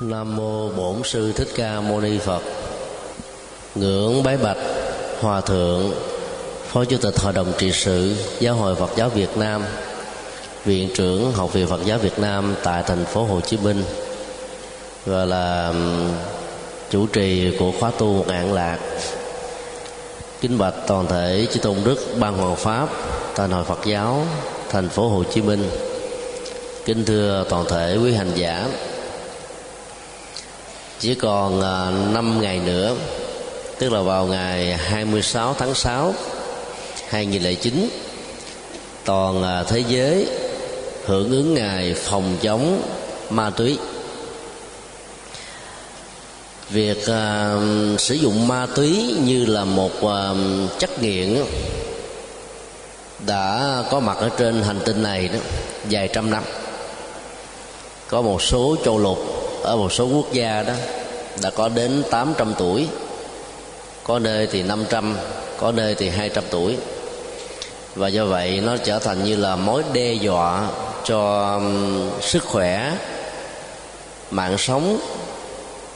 Nam mô Bổn sư Thích Ca Mâu Ni Phật. Ngưỡng bái bạch Hòa thượng Phó Chủ tịch Hội đồng trị sự Giáo hội Phật giáo Việt Nam, Viện trưởng Học viện Phật giáo Việt Nam tại thành phố Hồ Chí Minh và là chủ trì của khóa tu ngạn lạc. Kính bạch toàn thể chư tôn đức ban hoàng pháp tại hội Phật giáo thành phố Hồ Chí Minh. Kính thưa toàn thể quý hành giả chỉ còn à, 5 ngày nữa tức là vào ngày 26 tháng 6 2009 toàn à, thế giới hưởng ứng ngày phòng chống ma túy. Việc uh, sử dụng ma túy như là một uh, chất nghiện đã có mặt ở trên hành tinh này đó vài trăm năm. Có một số châu lục ở một số quốc gia đó, đã có đến 800 tuổi. Có nơi thì 500 có nơi thì 200 tuổi. Và do vậy, nó trở thành như là mối đe dọa cho sức khỏe, mạng sống,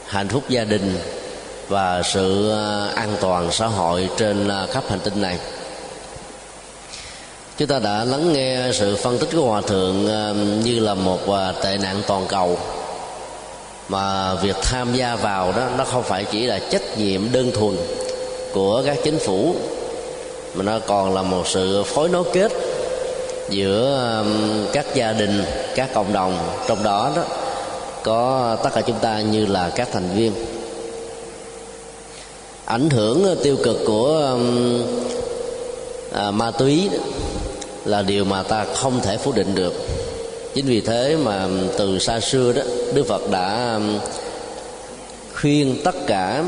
hạnh phúc gia đình và sự ờ, an toàn xã hội trên ờ, khắp hành tinh này. Chúng ta đã lắng nghe sự phân tích của hòa thượng như là một ờ, tệ nạn toàn cầu mà việc tham gia vào đó nó không phải chỉ là trách nhiệm đơn thuần của các chính phủ mà nó còn là một sự phối nối kết giữa um, các gia đình các cộng đồng. Trong đó đó có tất cả chúng ta như là các thành viên. Ảnh hưởng tiêu cực của um, à, ma túy là điều mà ta không thể phủ định được chính vì thế mà từ xa xưa đó, đức phật đã um, khuyên tất cả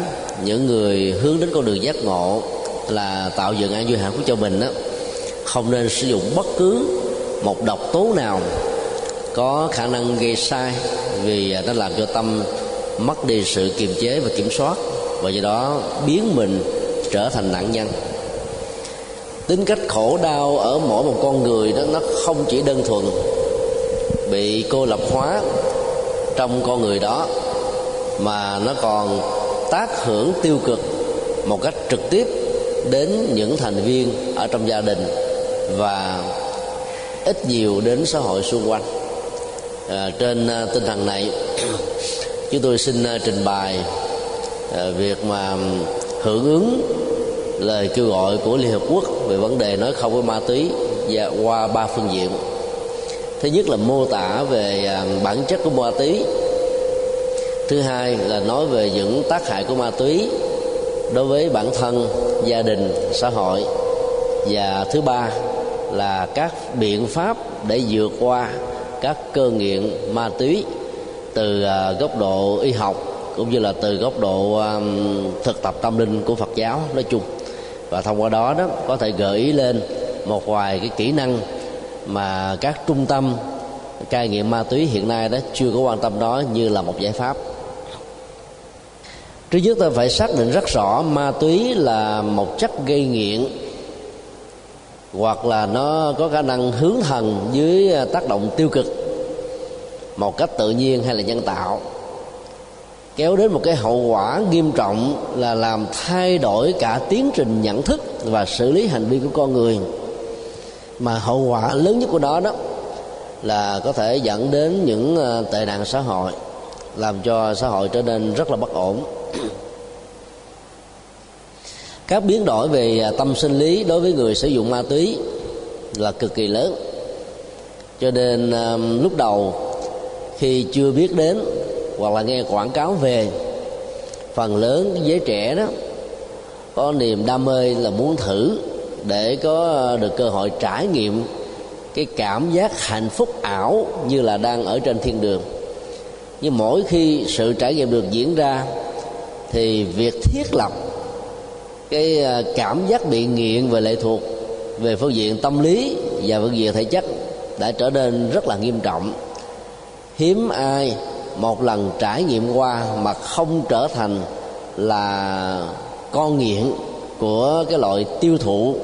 những người hướng đến con đường giác ngộ là tạo dựng an vui hạnh phúc cho mình đó, không nên sử dụng bất cứ một độc tố nào có khả năng gây sai, vì nó làm cho tâm mất đi sự kiềm chế và kiểm soát và do đó biến mình trở thành nạn nhân. Tính cách khổ đau ở mỗi một con người đó, nó không chỉ đơn thuần bị cô lập hóa trong con người đó mà nó còn tác hưởng tiêu cực một cách trực tiếp đến những thành viên ở trong gia đình và ít nhiều đến xã hội xung quanh. À, trên à, tinh thần này chúng tôi xin à, trình bày à, việc mà hưởng ứng lời kêu gọi của liên hợp quốc về vấn đề nói không với ma túy và qua ba phương diện thứ nhất là mô tả về à, bản chất của ma túy. Thứ hai là nói về những tác hại của ma túy đối với bản thân, gia đình, xã hội. Và thứ ba là các biện pháp để vượt qua các cơ nghiện ma túy từ à, góc độ y học cũng như là từ góc độ à, thực tập tâm linh của Phật giáo nói chung. Và thông qua đó đó, có thể gợi ý lên một vài cái kỹ năng mà các trung tâm cai nghiện ma túy hiện nay đó chưa có quan tâm đó như là một giải pháp. Trước nhất ta phải xác định rất rõ ma túy là một chất gây nghiện hoặc là nó có khả năng hướng thần dưới à, tác động tiêu cực một cách tự nhiên hay là nhân tạo, kéo đến một cái hậu quả nghiêm trọng là làm thay đổi cả tiến trình nhận thức và xử lý hành vi của con người mà hậu quả lớn nhất của đó đó là có thể dẫn đến những ờ, tệ nạn xã hội, làm cho xã hội trở nên rất là bất ổn. Các biến đổi về ờ, tâm sinh lý đối với người sử dụng ma túy là cực kỳ lớn. Cho nên lúc đầu khi chưa biết đến hoặc là nghe quảng cáo về, phần lớn giới trẻ đó có niềm đam mê là muốn thử để có ờ, được cơ hội trải nghiệm cái cảm giác hạnh phúc ảo như là đang ở trên thiên đường. Nhưng mỗi khi sự trải nghiệm được diễn ra thì việc thiết lập cái ờ, cảm giác bị nghiện về lệ thuộc về phương diện tâm lý và phương diện thể chất đã trở nên rất là nghiêm trọng. Hiếm ai một lần trải nghiệm qua mà không trở thành là con nghiện của cái loại tiêu thụ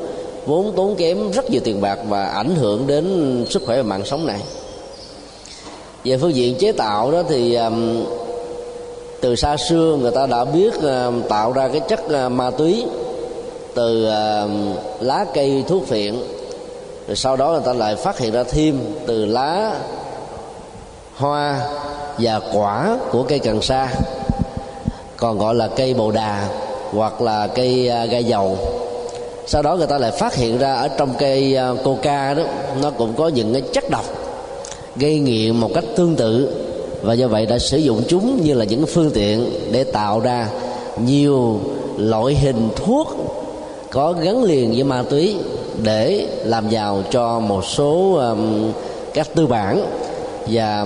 vốn tốn kém rất nhiều tiền bạc và ảnh hưởng đến sức khỏe và mạng sống này. Về phương diện chế tạo đó thì um, từ xa xưa người ta đã biết uh, tạo ra cái chất uh, ma túy từ uh, lá cây thuốc phiện rồi sau đó người ta lại phát hiện ra thêm từ lá hoa và quả của cây cần sa còn gọi là cây bồ đà hoặc là cây uh, gai dầu sau đó người ta lại phát hiện ra ở trong cây à, coca đó nó cũng có những cái chất độc gây nghiện một cách tương tự. Và do vậy đã sử dụng chúng như là những phương tiện để tạo ra nhiều loại hình thuốc có gắn liền với ma túy để làm giàu cho một số um, các tư bản. Và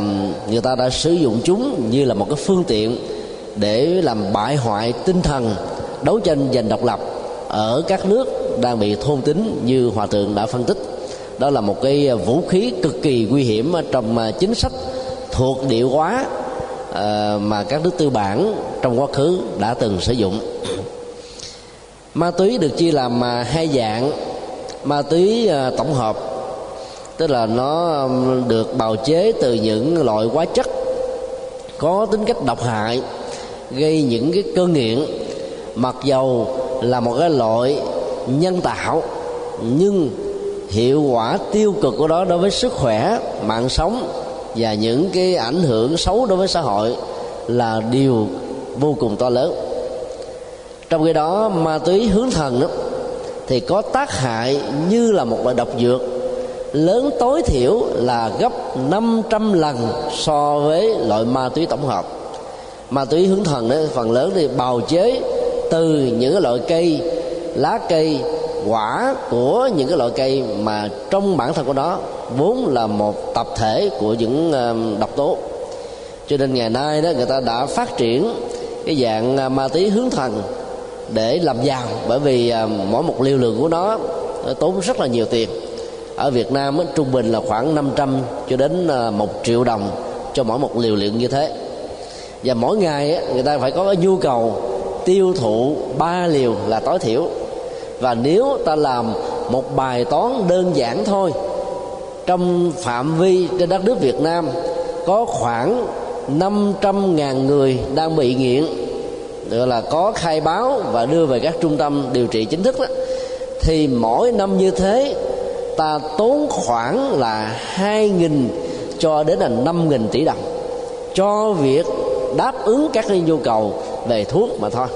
người ta đã sử dụng chúng như là một cái phương tiện để làm bại hoại tinh thần đấu tranh giành độc lập ở các nước đang bị thôn tính như hòa thượng đã phân tích. Đó là một cái vũ khí cực kỳ nguy hiểm trong à, chính sách thuộc địa hóa à, mà các nước tư bản trong quá khứ đã từng sử dụng. Ma túy được chia làm à, hai dạng. Ma túy tổng hợp, tức là nó được bào chế từ những loại hóa chất có tính cách độc hại, gây những cái cơn nghiện. Mặc dầu là một cái loại nhân tạo, nhưng hiệu quả tiêu cực của đó đối với sức khỏe, mạng sống và những cái ảnh hưởng xấu đối với xã hội là điều vô cùng to lớn. Trong khi đó, ma túy hướng thần đó thì có tác hại như là một loại độc dược lớn tối thiểu là gấp 500 lần so với loại ma túy tổng hợp. Ma túy hướng thần đó phần lớn thì bào chế từ những loại cây lá cây, quả của những cái loại cây mà trong bản thân của nó vốn là một tập thể của những ờ, độc tố. Cho nên ngày nay đó người ta đã phát triển cái dạng ờ, ma túy hướng thần để làm giàu. Bởi vì ờ, mỗi một liều lượng của nó tốn rất là nhiều tiền. Ở Việt Nam trung bình là khoảng 500 cho đến một triệu đồng cho mỗi một liều lượng như thế. Và mỗi ngày người ta phải có cái nhu cầu tiêu thụ ba liều là tối thiểu và nếu ta làm một bài toán đơn giản thôi, trong phạm vi trên đất nước Việt Nam, có khoảng 500.000 người đang bị nghiện được là có khai báo và đưa về các trung tâm điều trị chính thức đó, thì mỗi năm như thế, ta tốn khoảng là 2.000 cho đến là 5.000 tỷ đồng cho việc đáp ứng các cái nhu cầu về thuốc mà thôi,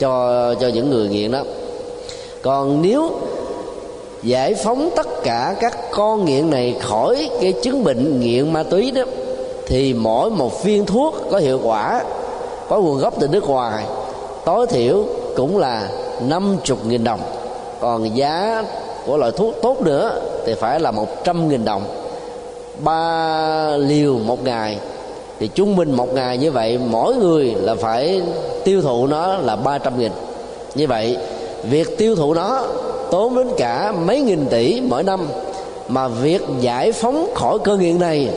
cho cho những người nghiện đó còn nếu giải phóng tất cả các con nghiện này khỏi cái chứng bệnh nghiện ma túy đó, thì mỗi một viên thuốc có hiệu quả, có nguồn gốc từ nước ngoài, tối thiểu cũng là 50 nghìn đồng. Còn giá của loại thuốc tốt nữa thì phải là 100 nghìn đồng. Ba liều một ngày, thì trung bình một ngày như vậy, mỗi người là phải tiêu thụ nó là 300 nghìn. Như vậy việc tiêu thụ nó tốn đến cả mấy nghìn tỷ mỗi năm, mà việc giải phóng khỏi cơn nghiện này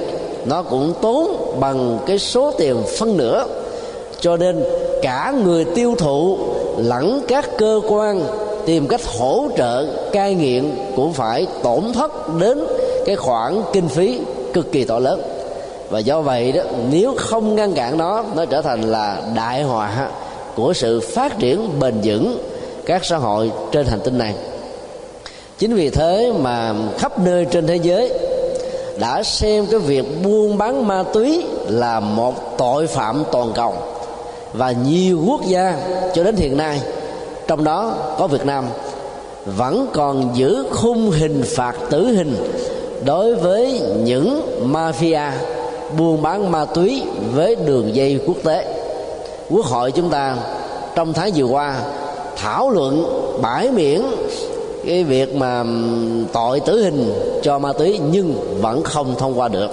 nó cũng tốn bằng cái số tiền phân nửa. Cho nên cả người tiêu thụ lẫn các cơ quan tìm cách hỗ trợ cai nghiện cũng phải tổn thất đến cái khoản kinh phí cực kỳ to lớn. Và do vậy đó, nếu không ngăn cản nó nó trở thành là đại họa của sự phát triển bền vững các xã hội trên hành tinh này. Chính vì thế mà khắp nơi trên thế giới đã xem cái việc buôn bán ma túy là một tội phạm toàn cầu và nhiều quốc gia cho đến hiện nay, trong đó có Việt Nam, vẫn còn giữ khung hình phạt tử hình đối với những mafia buôn bán ma túy với đường dây quốc tế. Quốc hội chúng ta trong tháng vừa qua thảo luận, bãi miễn cái việc mà tội tử hình cho ma túy nhưng vẫn không thông qua được.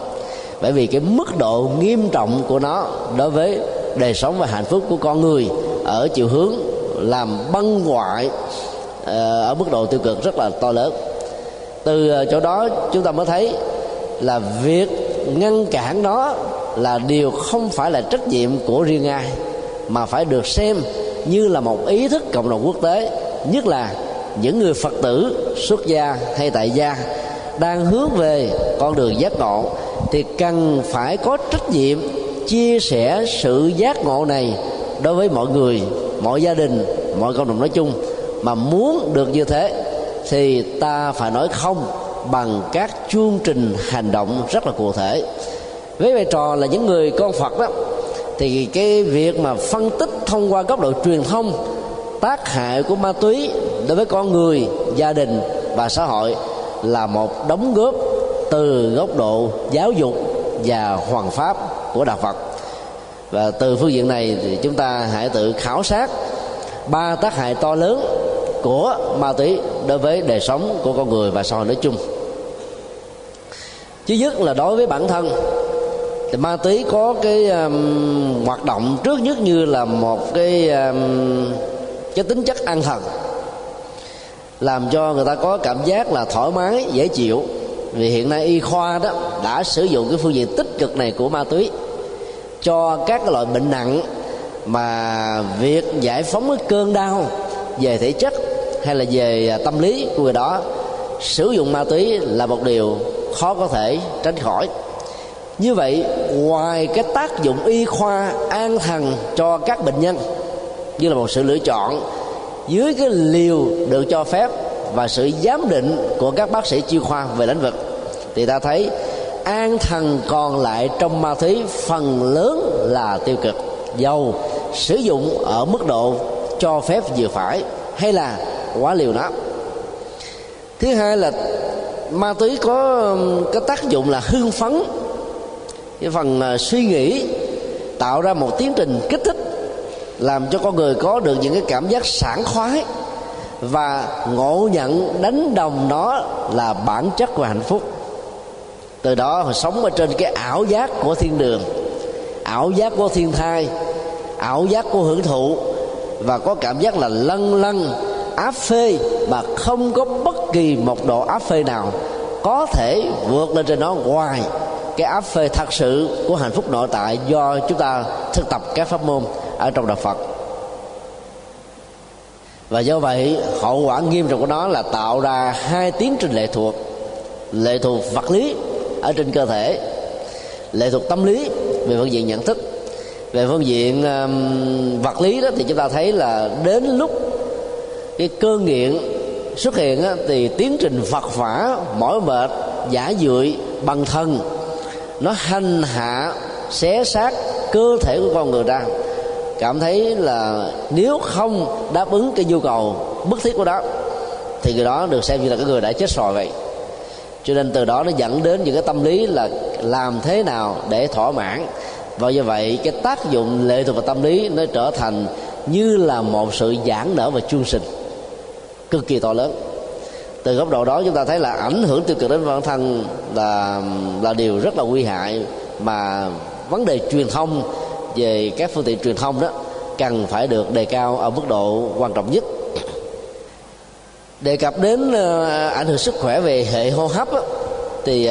Bởi vì cái mức độ nghiêm trọng của nó đối với đời sống và hạnh phúc của con người ở chiều hướng làm băng hoại ờ, ở mức độ tiêu cực rất là to lớn. Từ ờ, chỗ đó chúng ta mới thấy là việc ngăn cản nó là điều không phải là trách nhiệm của riêng ai, mà phải được xem như là một ý thức cộng đồng quốc tế, nhất là những người phật tử, xuất gia hay tại gia, đang hướng về con đường giác ngộ, thì cần phải có trách nhiệm chia sẻ sự giác ngộ này đối với mọi người, mọi gia đình, mọi cộng đồng nói chung. Mà muốn được như thế thì ta phải nói không bằng các chương trình hành động rất là cụ thể. Với vai trò là những người con phật đó thì cái việc mà phân tích thông qua góc độ truyền thông, tác hại của ma túy đối với con người, gia đình và xã hội là một đóng góp từ góc độ giáo dục và hoàn pháp của đạo phật. Và từ phương diện này thì chúng ta hãy tự khảo sát ba tác hại to lớn của ma túy đối với đời sống của con người và xã hội nói chung. Thứ nhất là đối với bản thân thì ma túy có cái um, hoạt động trước nhất như là một cái um, cái tính chất an thần làm cho người ta có cảm giác là thoải mái dễ chịu. Vì hiện nay y khoa đó đã sử dụng cái phương diện tích cực này của ma túy cho các cái loại bệnh nặng mà việc giải phóng cái cơn đau về thể chất hay là về à, tâm lý của người đó sử dụng ma túy là một điều khó có thể tránh khỏi như vậy, ngoài cái tác dụng y khoa an thần cho các bệnh nhân, như là một sự lựa chọn dưới cái liều được cho phép và sự giám định của các bác sĩ chuyên khoa về lĩnh vực, thì ta thấy an thần còn lại trong ma túy phần lớn là tiêu cực, dầu sử dụng ở mức độ cho phép vừa phải hay là quá liều nó thứ hai là ma túy có cái tác dụng là hưng phấn cái phần à, suy nghĩ tạo ra một tiến trình kích thích, làm cho con người có được những cái cảm giác sảng khoái và ngộ nhận đánh đồng nó là bản chất của hạnh phúc. Từ đó, họ sống ở trên cái ảo giác của thiên đường, ảo giác của thiên thai, ảo giác của hưởng thụ và có cảm giác là lân lân áp phê mà không có bất kỳ một độ áp phê nào có thể vượt lên trên nó ngoài cái áp phê thật sự của hạnh phúc nội tại do chúng ta thực tập các pháp môn ở trong đạo Phật. Và do vậy hậu quả nghiêm trọng của nó là tạo ra hai tiến trình lệ thuộc lệ thuộc vật lý ở trên cơ thể lệ thuộc tâm lý về phương diện nhận thức. Về phương diện um, vật lý đó thì chúng ta thấy là đến lúc cái cơn nghiện xuất hiện á, thì tiến trình vật vả mỏi mệt giả dưỡi bằng thân nó hành hạ, xé xác cơ thể của con người ra. Cảm thấy là nếu không đáp ứng cái nhu cầu bức thiết của đó thì người đó được xem như là cái người đã chết rồi vậy. Cho nên từ đó nó dẫn đến những cái tâm lý là làm thế nào để thỏa mãn. Và do vậy, cái tác dụng lệ thuộc vào tâm lý nó trở thành như là một sự giãn nở và chuông sinh. Cực kỳ to lớn từ góc độ đó chúng ta thấy là ảnh hưởng tiêu cực đến bản thân là là điều rất là nguy hại. Mà vấn đề truyền thông về các phương tiện truyền thông đó cần phải được đề cao ở mức độ quan trọng nhất. Đề cập đến ờ, ảnh hưởng sức khỏe về hệ hô hấp đó, thì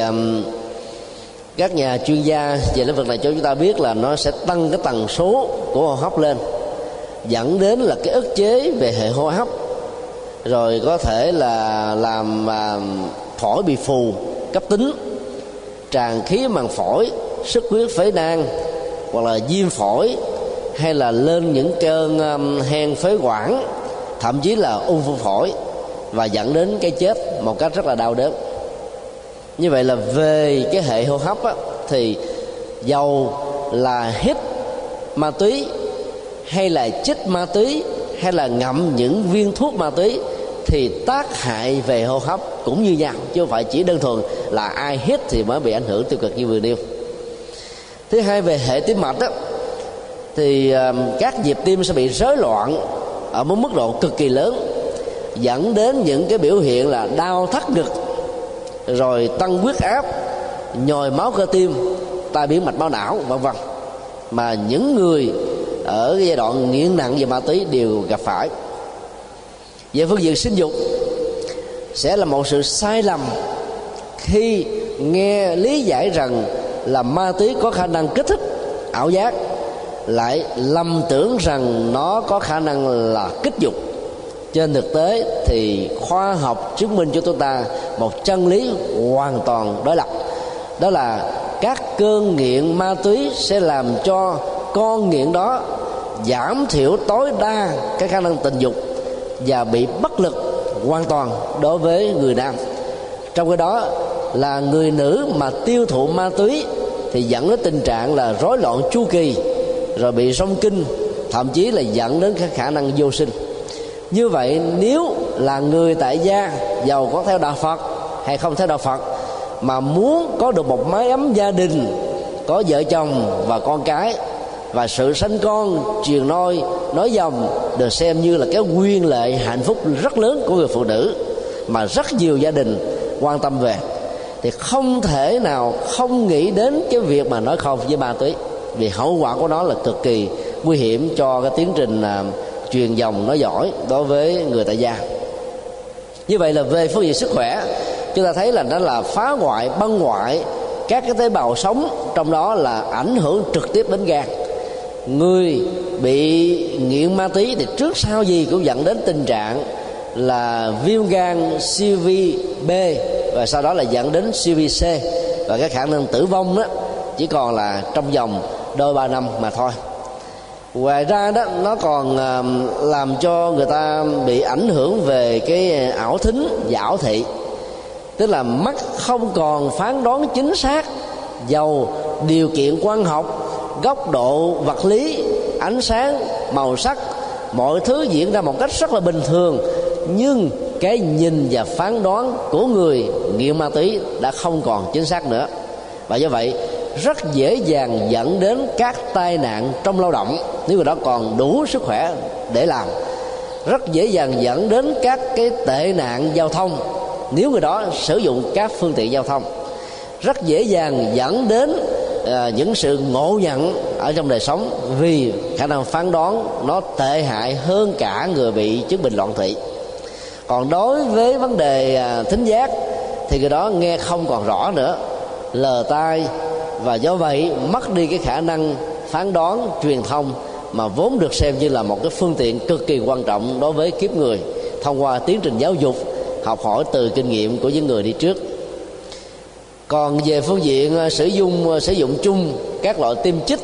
các nhà chuyên gia về lĩnh vực này cho chúng ta biết là nó sẽ tăng cái tần số của hô hấp lên dẫn đến là cái ức chế về hệ hô hấp rồi có thể là làm à, phổi bị phù cấp tính tràn khí màng phổi xuất huyết phế nang hoặc là viêm phổi hay là lên những cơn um, hen phế quản thậm chí là ung thư phổi và dẫn đến cái chết một cách rất là đau đớn. Như vậy là về cái hệ hô hấp á, thì dầu là hít ma túy hay là chích ma túy hay là ngậm những viên thuốc ma túy thì tác hại về hô hấp cũng như nhau chứ không phải chỉ đơn thuần là ai hít thì mới bị ảnh hưởng tiêu cực như vừa nêu. Thứ hai về hệ tim mạch đó, thì các nhịp tim sẽ bị rối loạn ở một mức độ cực kỳ lớn dẫn đến những cái biểu hiện là đau thắt ngực rồi tăng huyết áp nhồi máu cơ tim tai biến mạch máu não vân vân. Mà những người ở giai đoạn nghiện nặng về ma túy đều gặp phải về phương diện sinh dục, sẽ là một sự sai lầm khi nghe lý giải rằng là ma túy có khả năng kích thích ảo giác, lại lầm tưởng rằng nó có khả năng là kích dục. Trên thực tế thì khoa học chứng minh cho chúng ta một chân lý hoàn toàn đối lập. Đó là các cơn nghiện ma túy sẽ làm cho con nghiện đó giảm thiểu tối đa cái khả năng tình dục và bị bất lực hoàn toàn đối với người nam. Trong cái đó là người nữ mà tiêu thụ ma túy thì dẫn đến tình trạng là rối loạn chu kỳ, rồi bị rong kinh, thậm chí là dẫn đến cái khả năng vô sinh. Như vậy, nếu là người tại gia giàu có theo đạo phật hay không theo đạo phật, mà muốn có được một mái ấm gia đình, có vợ chồng và con cái và sự sanh con truyền nôi nói dòng được xem như là cái quyền lệ hạnh phúc rất lớn của người phụ nữ mà rất nhiều gia đình quan tâm về. Thì không thể nào không nghĩ đến cái việc mà nói không với ma túy vì hậu quả của nó là cực kỳ nguy hiểm cho cái tiến trình à, truyền dòng nói giỏi đối với người tại gia. Như vậy là về phương diện sức khỏe chúng ta thấy là nó là phá hoại băng hoại các cái tế bào sống trong đó là ảnh hưởng trực tiếp đến gan người bị nghiện ma túy thì trước sau gì cũng dẫn đến tình trạng là viêm gan siêu vi B và sau đó là dẫn đến siêu vi C và cái khả năng tử vong đó chỉ còn là trong vòng đôi ba năm mà thôi. Ngoài ra đó, nó còn làm cho người ta bị ảnh hưởng về cái ờ, ảo thính và ảo thị. Tức là mắt không còn phán đoán chính xác dầu điều kiện quan học góc độ vật lý, ánh sáng, màu sắc, mọi thứ diễn ra một cách rất là bình thường. Nhưng cái nhìn và phán đoán của người nghiện ma túy đã không còn chính xác nữa. Và do vậy, rất dễ dàng dẫn đến các tai nạn trong lao động nếu người đó còn đủ sức khỏe để làm. Rất dễ dàng dẫn đến các cái tệ nạn giao thông nếu người đó sử dụng các phương tiện giao thông. Rất dễ dàng dẫn đến à, những sự ngộ nhận ở trong đời sống vì khả năng phán đoán nó tệ hại hơn cả người bị chứng bệnh loạn thị. Còn đối với vấn đề à, thính giác thì người đó nghe không còn rõ nữa lờ tai và do vậy mất đi cái khả năng phán đoán truyền thông mà vốn được xem như là một cái phương tiện cực kỳ quan trọng đối với kiếp người thông qua tiến trình giáo dục học hỏi từ kinh nghiệm của những người đi trước còn về phương diện à, sử dụng à, sử dụng chung các loại tiêm chích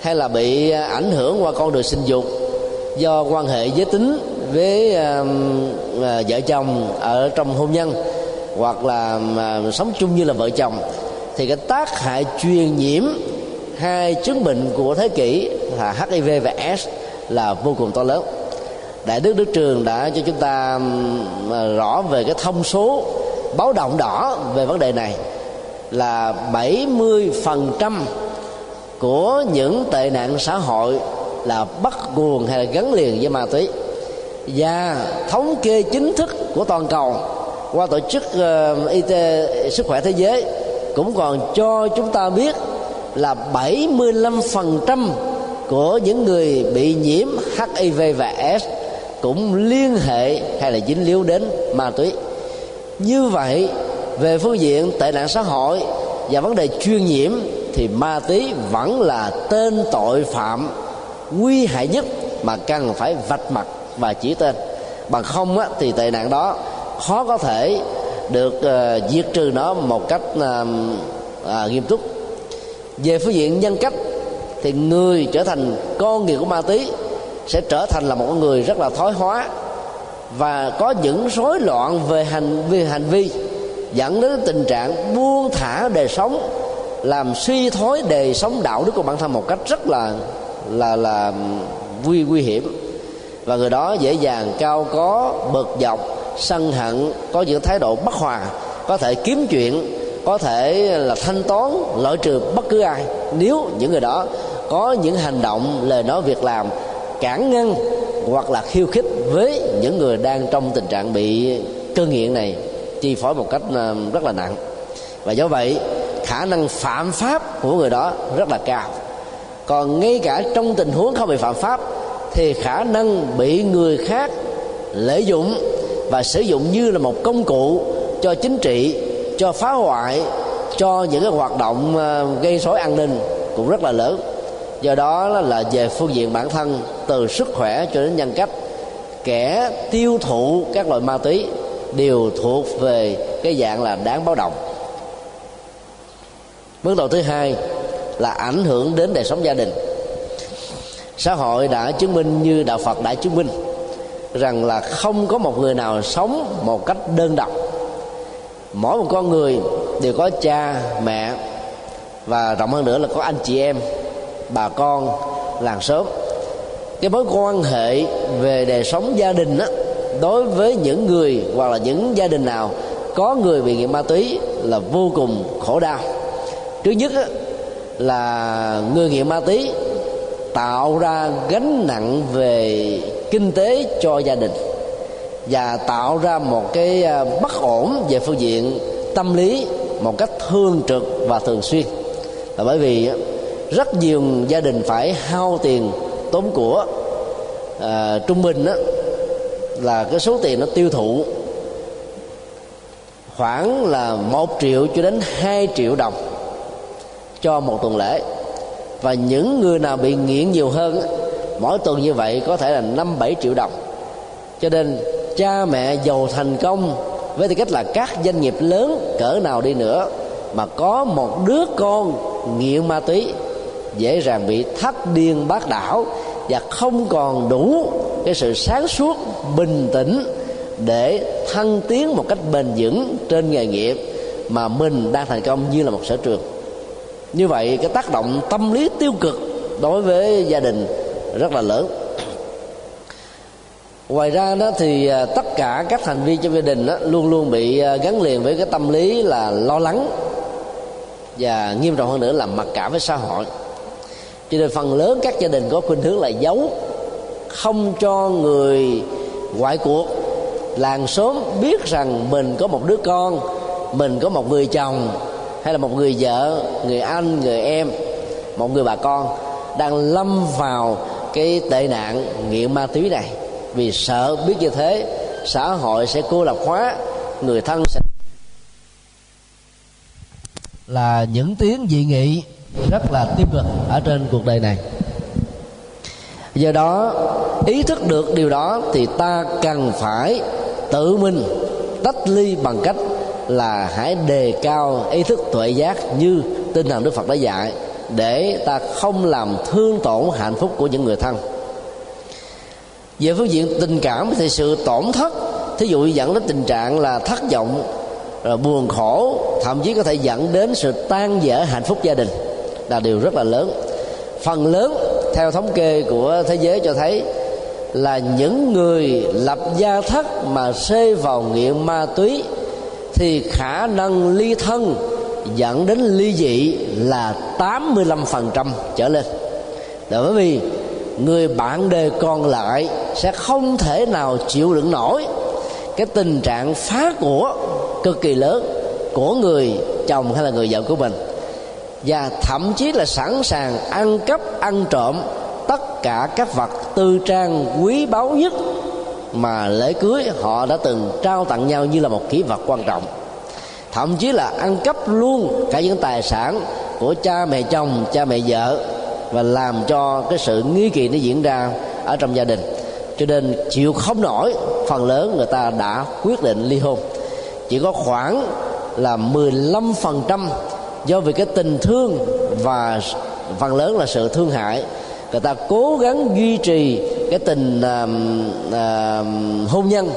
hay là bị à, ảnh hưởng qua con đường sinh dục do quan hệ giới tính với uh, vợ chồng ở trong hôn nhân hoặc là uh, sống chung như là vợ chồng thì cái tác hại truyền nhiễm hai chứng bệnh của thế kỷ là HIV và S là vô cùng to lớn. Đại đức đức trường đã cho chúng ta rõ về cái thông số báo động đỏ về vấn đề này là 70% của những tệ nạn xã hội là bắt nguồn hay là gắn liền với ma túy. Và thống kê chính thức của toàn cầu qua tổ chức uh, y tế sức khỏe thế giới cũng còn cho chúng ta biết là 75% của những người bị nhiễm HIV và S cũng liên hệ hay là dính líu đến ma túy. Như vậy về phương diện tệ nạn xã hội và vấn đề chuyên nhiễm thì ma túy vẫn là tên tội phạm nguy hại nhất mà cần phải vạch mặt và chỉ tên. Bằng không á, thì tệ nạn đó khó có thể được uh, diệt trừ nó một cách uh, uh, nghiêm túc. Về phương diện nhân cách thì người trở thành con người của ma túy sẽ trở thành là một con người rất là thói hóa và có những rối loạn về hành vi hành vi dẫn đến tình trạng buông thả đời sống, làm suy thoái đời sống đạo đức của bản thân một cách rất là là là nguy nguy hiểm. Và người đó dễ dàng cao có, bực dọc, sân hận, có những thái độ bất hòa, có thể kiếm chuyện, có thể là thanh toán, loại trừ bất cứ ai. Nếu những người đó có những hành động, lời nói việc làm cản ngăn hoặc là khiêu khích với những người đang trong tình trạng bị cơn nghiện này chi phối một cách ờ, rất là nặng. Và do vậy, khả năng phạm pháp của người đó rất là cao. Còn ngay cả trong tình huống không bị phạm pháp, thì khả năng bị người khác lợi dụng và sử dụng như là một công cụ cho chính trị, cho phá hoại, cho những cái hoạt động ờ, gây rối an ninh cũng rất là lớn. Do đó là về phương diện bản thân, từ sức khỏe cho đến nhân cách, kẻ tiêu thụ các loại ma túy đều thuộc về cái dạng là đáng báo động. Mức độ thứ hai là ảnh hưởng đến đời sống gia đình. Xã hội đã chứng minh như đạo phật đã chứng minh rằng là không có một người nào sống một cách đơn độc. Mỗi một con người đều có cha mẹ và rộng hơn nữa là có anh chị em bà con làng xóm. Cái mối quan hệ về đời sống gia đình đó, đối với những người hoặc là những gia đình nào có người bị nghiện ma túy là vô cùng khổ đau. Thứ nhất là người nghiện ma túy tạo ra gánh nặng về kinh tế cho gia đình và tạo ra một cái à, bất ổn về phương diện tâm lý một cách thường trực và thường xuyên. Là bởi vì rất nhiều gia đình phải hao tiền tốn của à, trung bình đó là cái số tiền nó tiêu thụ khoảng là một triệu cho đến 2 triệu đồng cho một tuần lễ. Và những người nào bị nghiện nhiều hơn mỗi tuần như vậy có thể là năm bảy triệu đồng. Cho nên cha mẹ giàu thành công, với tư cách là các doanh nghiệp lớn cỡ nào đi nữa, mà có một đứa con nghiện ma túy, dễ dàng bị thất điên bác đảo và không còn đủ cái sự sáng suốt bình tĩnh để thăng tiến một cách bền vững trên nghề nghiệp mà mình đang thành công như là một sở trường. Như vậy cái tác động tâm lý tiêu cực đối với gia đình rất là lớn. Ngoài ra đó thì à, tất cả các thành viên trong gia đình đó, luôn luôn bị à, gắn liền với cái tâm lý là lo lắng và nghiêm trọng hơn nữa là mặc cảm với xã hội cho nên phần lớn các gia đình có khuynh hướng là giấu, không cho người ngoại cuộc. Làng xóm biết rằng mình có một đứa con, mình có một người chồng, hay là một người vợ, người anh, người em, một người bà con đang lâm vào cái tệ nạn nghiện ma túy này. Vì sợ biết như thế, xã hội sẽ cô lập hóa, người thân sẽ là những tiếng dị nghị rất là tiêu cực ở trên cuộc đời này. Do đó, ý thức được điều đó thì ta cần phải tự mình tách ly bằng cách là hãy đề cao ý thức tuệ giác như tinh thần đức phật đã dạy để ta không làm thương tổn hạnh phúc của những người thân. Về phương diện tình cảm thì sự tổn thất, thí dụ dẫn đến tình trạng là thất vọng, rồi buồn khổ, thậm chí có thể dẫn đến sự tan vỡ hạnh phúc gia đình là điều rất là lớn. Phần lớn, theo thống kê của thế giới cho thấy là những người lập gia thất mà xê vào nghiện ma túy thì khả năng ly thân dẫn đến ly dị là 85% trở lên. Bởi vì người bạn đời còn lại sẽ không thể nào chịu đựng nổi cái tình trạng phá của cực kỳ lớn của người chồng hay là người vợ của mình và thậm chí là sẵn sàng ăn cắp, ăn trộm tất cả các vật tư trang quý báu nhất mà lễ cưới họ đã từng trao tặng nhau như là một kỷ vật quan trọng. Thậm chí là ăn cắp luôn cả những tài sản của cha mẹ chồng, cha mẹ vợ và làm cho cái sự nghi kỳ nó diễn ra ở trong gia đình. Cho nên chịu không nổi, phần lớn người ta đã quyết định ly hôn. Chỉ có khoảng là 15% do vì cái tình thương và phần lớn là sự thương hại người ta cố gắng duy trì cái tình uh, uh, hôn nhân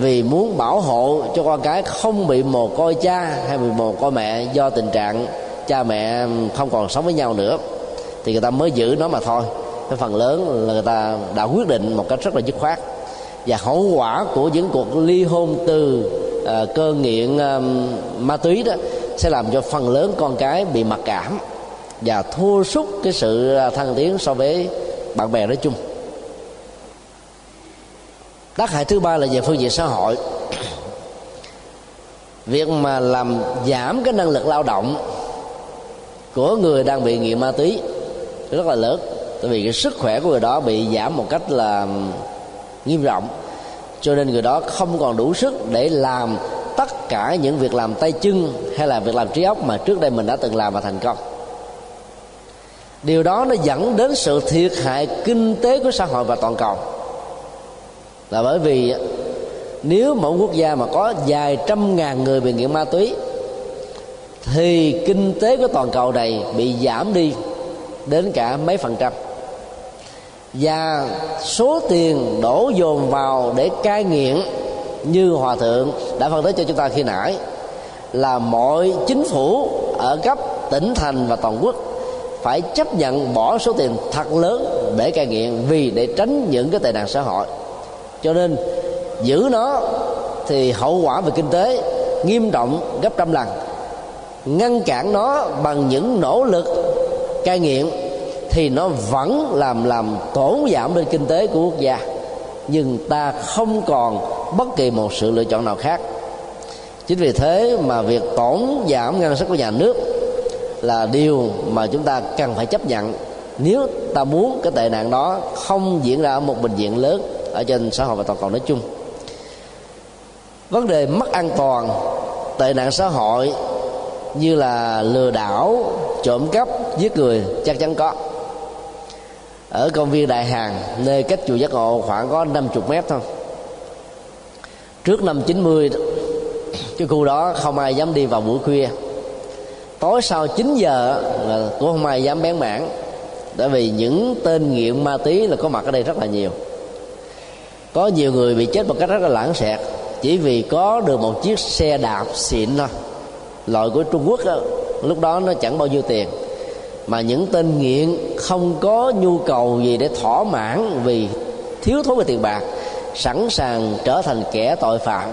vì muốn bảo hộ cho con cái không bị mồ côi cha hay bị mồ côi mẹ do tình trạng cha mẹ không còn sống với nhau nữa. Thì người ta mới giữ nó mà thôi. Cái phần lớn là người ta đã quyết định một cách rất là dứt khoát. Và hậu quả của những cuộc ly hôn từ uh, cơ nghiện uh, ma túy đó sẽ làm cho phần lớn con cái bị mặc cảm và thua sút cái sự thăng tiến so với bạn bè nói chung. Tác hại thứ ba là về phương diện xã hội. Việc mà làm giảm cái năng lực lao động của người đang bị nghiện ma túy rất là lớn, tại vì cái sức khỏe của người đó bị giảm một cách là nghiêm trọng cho nên người đó không còn đủ sức để làm tất cả những việc làm tay chân hay là việc làm trí óc mà trước đây mình đã từng làm và thành công. Điều đó nó dẫn đến sự thiệt hại kinh tế của xã hội và toàn cầu. Là bởi vì nếu mỗi quốc gia mà có vài trăm ngàn người bị nghiện ma túy, thì kinh tế của toàn cầu này bị giảm đi đến cả mấy phần trăm. Và số tiền đổ dồn vào để cai nghiện như hòa thượng đã phân tích cho chúng ta khi nãy, là mọi chính phủ ở cấp tỉnh thành và toàn quốc phải chấp nhận bỏ số tiền thật lớn để cai nghiện vì để tránh những cái tệ nạn xã hội. Cho nên, giữ nó thì hậu quả về kinh tế nghiêm trọng gấp trăm lần. Ngăn cản nó bằng những nỗ lực cai nghiện thì nó vẫn làm làm tổn giảm lên kinh tế của quốc gia nhưng ta không còn bất kỳ một sự lựa chọn nào khác. Chính vì thế mà việc tổn giảm ngân sách của nhà nước là điều mà chúng ta cần phải chấp nhận. Nếu ta muốn cái tệ nạn đó không diễn ra ở một bệnh viện lớn ở trên xã hội và toàn cầu nói chung. Vấn đề mất an toàn, tệ nạn xã hội như là lừa đảo, trộm cắp, giết người chắc chắn có ở công viên đại hàng nơi cách chùa giác ngộ khoảng có 50 mét thôi. Trước năm 90 cái khu đó không ai dám đi vào buổi khuya. Tối sau 9 giờ là cũng không ai dám bén mảng tại vì những tên nghiện ma túy là có mặt ở đây rất là nhiều. Có nhiều người bị chết một cách rất là lãng xẹt chỉ vì có được một chiếc xe đạp xịn thôi. Loại của trung quốc đó, lúc đó nó chẳng bao nhiêu tiền mà những tên nghiện không có nhu cầu gì để thỏa mãn vì thiếu thốn về tiền bạc, sẵn sàng trở thành kẻ tội phạm.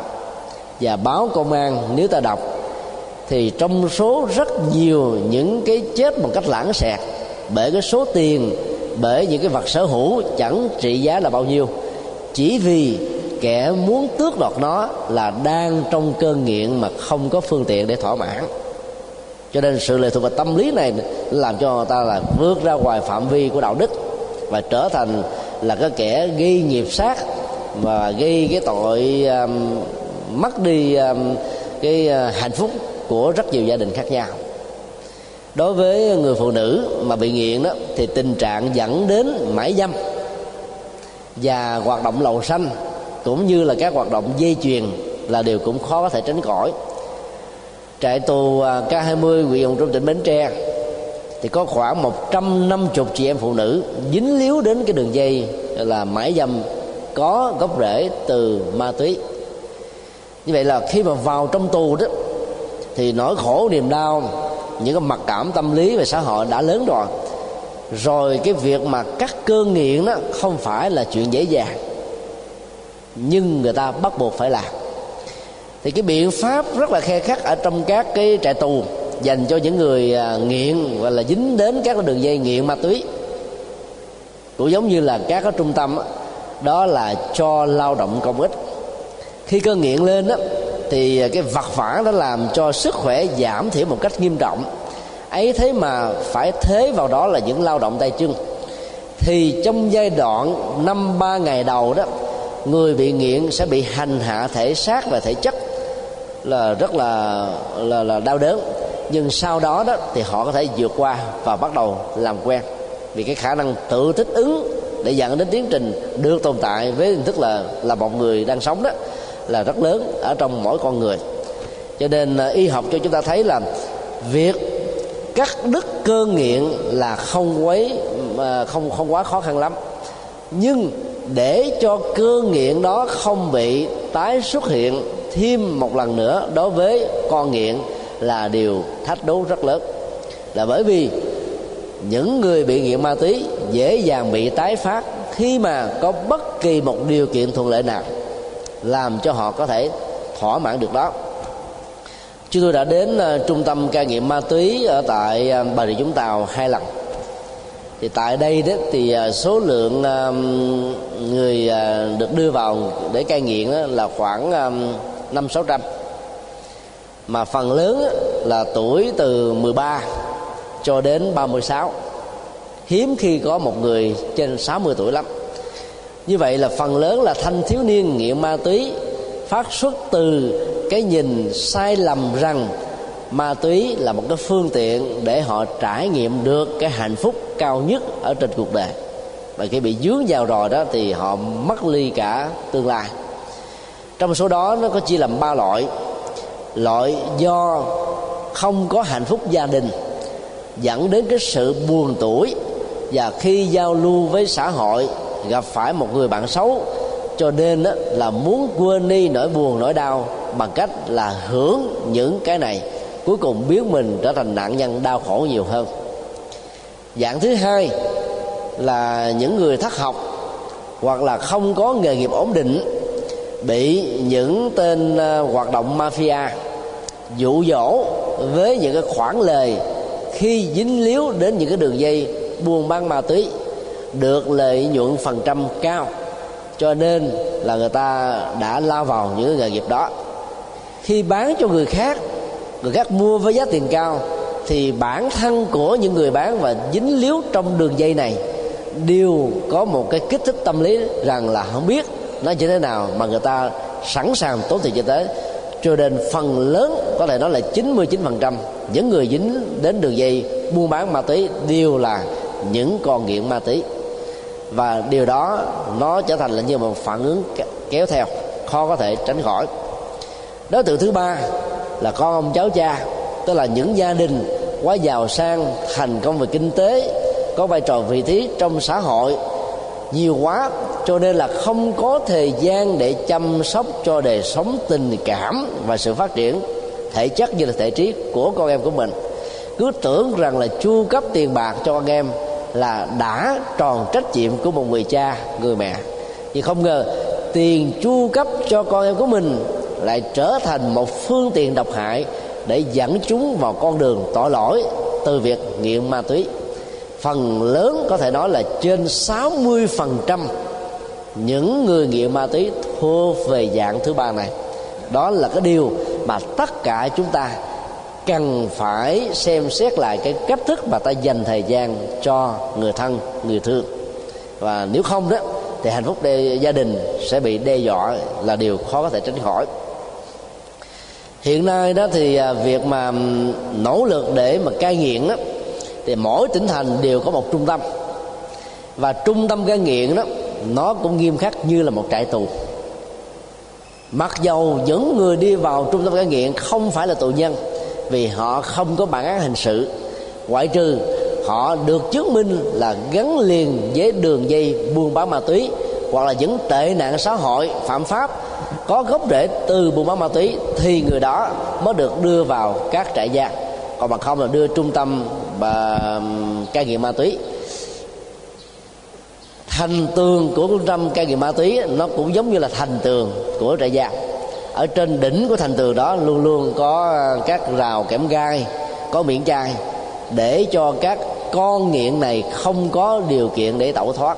Và báo công an nếu ta đọc, thì trong số rất nhiều những cái chết một cách lãng xẹt, bởi cái số tiền, bởi những cái vật sở hữu chẳng trị giá là bao nhiêu, chỉ vì kẻ muốn tước đoạt nó là đang trong cơn nghiện mà không có phương tiện để thỏa mãn cho nên sự lệ thuộc vào tâm lý này làm cho người ta là vượt ra ngoài phạm vi của đạo đức và trở thành là cái kẻ gây nghiệp sát và gây cái tội um, mất đi um, cái uh, hạnh phúc của rất nhiều gia đình khác nhau. Đối với người phụ nữ mà bị nghiện đó thì tình trạng dẫn đến mãi dâm và hoạt động lầu xanh cũng như là các hoạt động dây chuyền là điều cũng khó có thể tránh khỏi trại tù K20 huyện Hồng Trung tỉnh Bến Tre, thì có khoảng 150 chị em phụ nữ dính líu đến cái đường dây là mãi dâm có gốc rễ từ ma túy. Như vậy là khi mà vào trong tù đó, thì nỗi khổ niềm đau, những cái mặc cảm tâm lý về xã hội đã lớn rồi. Rồi cái việc mà cắt cơn nghiện đó không phải là chuyện dễ dàng, nhưng người ta bắt buộc phải làm thì cái biện pháp rất là khe khắc ở trong các cái trại tù dành cho những người à, nghiện và là dính đến các đường dây nghiện ma túy. Cũng giống như là các cái trung tâm đó, là cho lao động công ích. Khi cơn nghiện lên đó, thì cái vật vả nó làm cho sức khỏe giảm thiểu một cách nghiêm trọng. Ấy thế mà phải thế vào đó là những lao động tay chân. Thì trong giai đoạn năm ba ngày đầu đó người bị nghiện sẽ bị hành hạ thể xác và thể chất là rất là là, là đau đớn. Nhưng sau đó đó thì họ có thể vượt qua và bắt đầu làm quen. Vì cái khả năng tự thích ứng để dẫn đến tiến trình được tồn tại với hình thức là là một người đang sống đó là rất lớn ở trong mỗi con người. Cho nên à, y học cho chúng ta thấy là việc cắt đứt cơn nghiện là không quấy à, không không quá khó khăn lắm. Nhưng để cho cơn nghiện đó không bị tái xuất hiện thêm một lần nữa đối với con nghiện là điều thách đố rất lớn. Là bởi vì những người bị nghiện ma túy dễ dàng bị tái phát khi mà có bất kỳ một điều kiện thuận lợi nào làm cho họ có thể thỏa mãn được đó. Chúng tôi đã đến uh, trung tâm cai nghiện ma túy ở tại uh, bà rịa vũng tàu hai lần. Thì tại đây đó thì uh, số lượng người được đưa vào để cai nghiện là khoảng năm sáu trăm. Mà phần lớn là tuổi từ 13 cho đến 36 hiếm khi có một người trên 60 tuổi lắm. Như vậy là phần lớn là thanh thiếu niên nghiện ma túy, phát xuất từ cái nhìn sai lầm rằng ma túy là một cái phương tiện để họ trải nghiệm được cái hạnh phúc cao nhất ở trên cuộc đời. Và khi bị dướng vào rồi đó thì họ mất ly cả tương lai trong số đó nó có chia làm ba loại. Loại do không có hạnh phúc gia đình dẫn đến cái sự buồn tuổi và khi giao lưu với xã hội gặp phải một người bạn xấu cho nên đó, là muốn quên đi nỗi buồn nỗi đau bằng cách là hưởng những cái này cuối cùng biến mình trở thành nạn nhân đau khổ nhiều hơn. Dạng thứ hai là những người thất học hoặc là không có nghề nghiệp ổn định bị những tên ờ, hoạt động mafia dụ dỗ với những cái khoản lời khi dính líu đến những cái đường dây buôn bán ma túy được lợi nhuận phần trăm cao. Cho nên là người ta đã lao vào những nghề nghiệp đó. Khi bán cho người khác người khác mua với giá tiền cao, thì bản thân của những người bán và dính líu trong đường dây này đều có một cái kích thích tâm lý rằng là không biết nó như thế nào mà người ta sẵn sàng tốn tiền như thế? cho nên phần lớn, có thể nói là 99% những người dính đến đường dây buôn bán ma túy đều là những con nghiện ma túy và điều đó nó trở thành là như một phản ứng kéo theo, khó có thể tránh khỏi đối tượng thứ ba là con ông cháu cha, tức là những gia đình quá giàu sang, thành công về kinh tế, có vai trò vị trí trong xã hội, nhiều quá cho nên là không có thời gian để chăm sóc cho đời sống tình cảm và sự phát triển thể chất như là thể trí của con em của mình. Cứ tưởng rằng là chu cấp tiền bạc cho con em là đã tròn trách nhiệm của một người cha, người mẹ. Nhưng không ngờ tiền chu cấp cho con em của mình lại trở thành một phương tiện độc hại để dẫn chúng vào con đường tội lỗi từ việc nghiện ma túy. Phần lớn có thể nói là trên 60% những người nghiện ma túy thuộc về dạng thứ ba này. Đó là cái điều mà tất cả chúng ta cần phải xem xét lại cái cách thức mà ta dành thời gian cho người thân người thương. Và nếu không đó thì hạnh phúc đe, gia đình sẽ bị đe dọa là điều khó có thể tránh khỏi. Hiện nay đó thì à, việc mà nỗ lực để mà cai nghiện đó thì mỗi tỉnh thành đều có một trung tâm. Và trung tâm cai nghiện đó nó cũng nghiêm khắc như là một trại tù. Mặc dầu những người đi vào trung tâm cai nghiện không phải là tù nhân, vì họ không có bản án hình sự, ngoại trừ họ được chứng minh là gắn liền với đường dây buôn bán ma túy hoặc là những tệ nạn xã hội, phạm pháp, có gốc rễ từ buôn bán ma túy thì người đó mới được đưa vào các trại giam. Còn mà không là đưa trung tâm và cai nghiện ma túy thành tường của năm tâm cai nghiện ma túy nó cũng giống như là thành tường của trại giam. Ở trên đỉnh của thành tường đó luôn luôn có à, các rào kẽm gai có miệng chai để cho các con nghiện này không có điều kiện để tẩu thoát.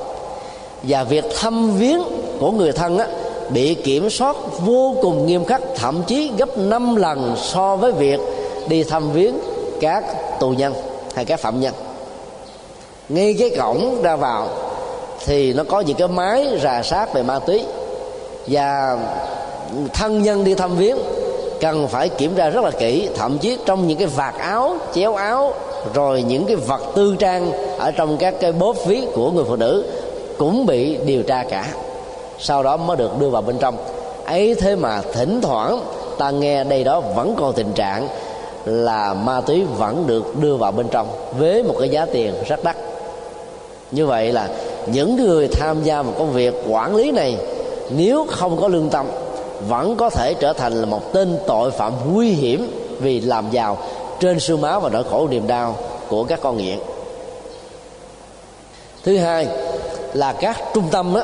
Và việc thăm viếng của người thân á, bị kiểm soát vô cùng nghiêm khắc thậm chí gấp 5 lần so với việc đi thăm viếng các tù nhân hay các phạm nhân. Ngay cái cổng ra vào thì nó có những cái máy rà sát về ma túy. Và thân nhân đi thăm viếng cần phải kiểm tra rất là kỹ. Thậm chí trong những cái vạt áo, chéo áo, rồi những cái vật tư trang ở trong các cái bóp ví của người phụ nữ cũng bị điều tra cả. Sau đó mới được đưa vào bên trong. Ấy thế mà thỉnh thoảng ta nghe đây đó vẫn còn tình trạng là ma túy vẫn được đưa vào bên trong với một cái giá tiền rất đắt. Như vậy là những người tham gia một công việc quản lý này nếu không có lương tâm vẫn có thể trở thành là một tên tội phạm nguy hiểm vì làm giàu trên sương máu và nỗi khổ niềm đau của các con nghiện. Thứ hai là các trung tâm đó,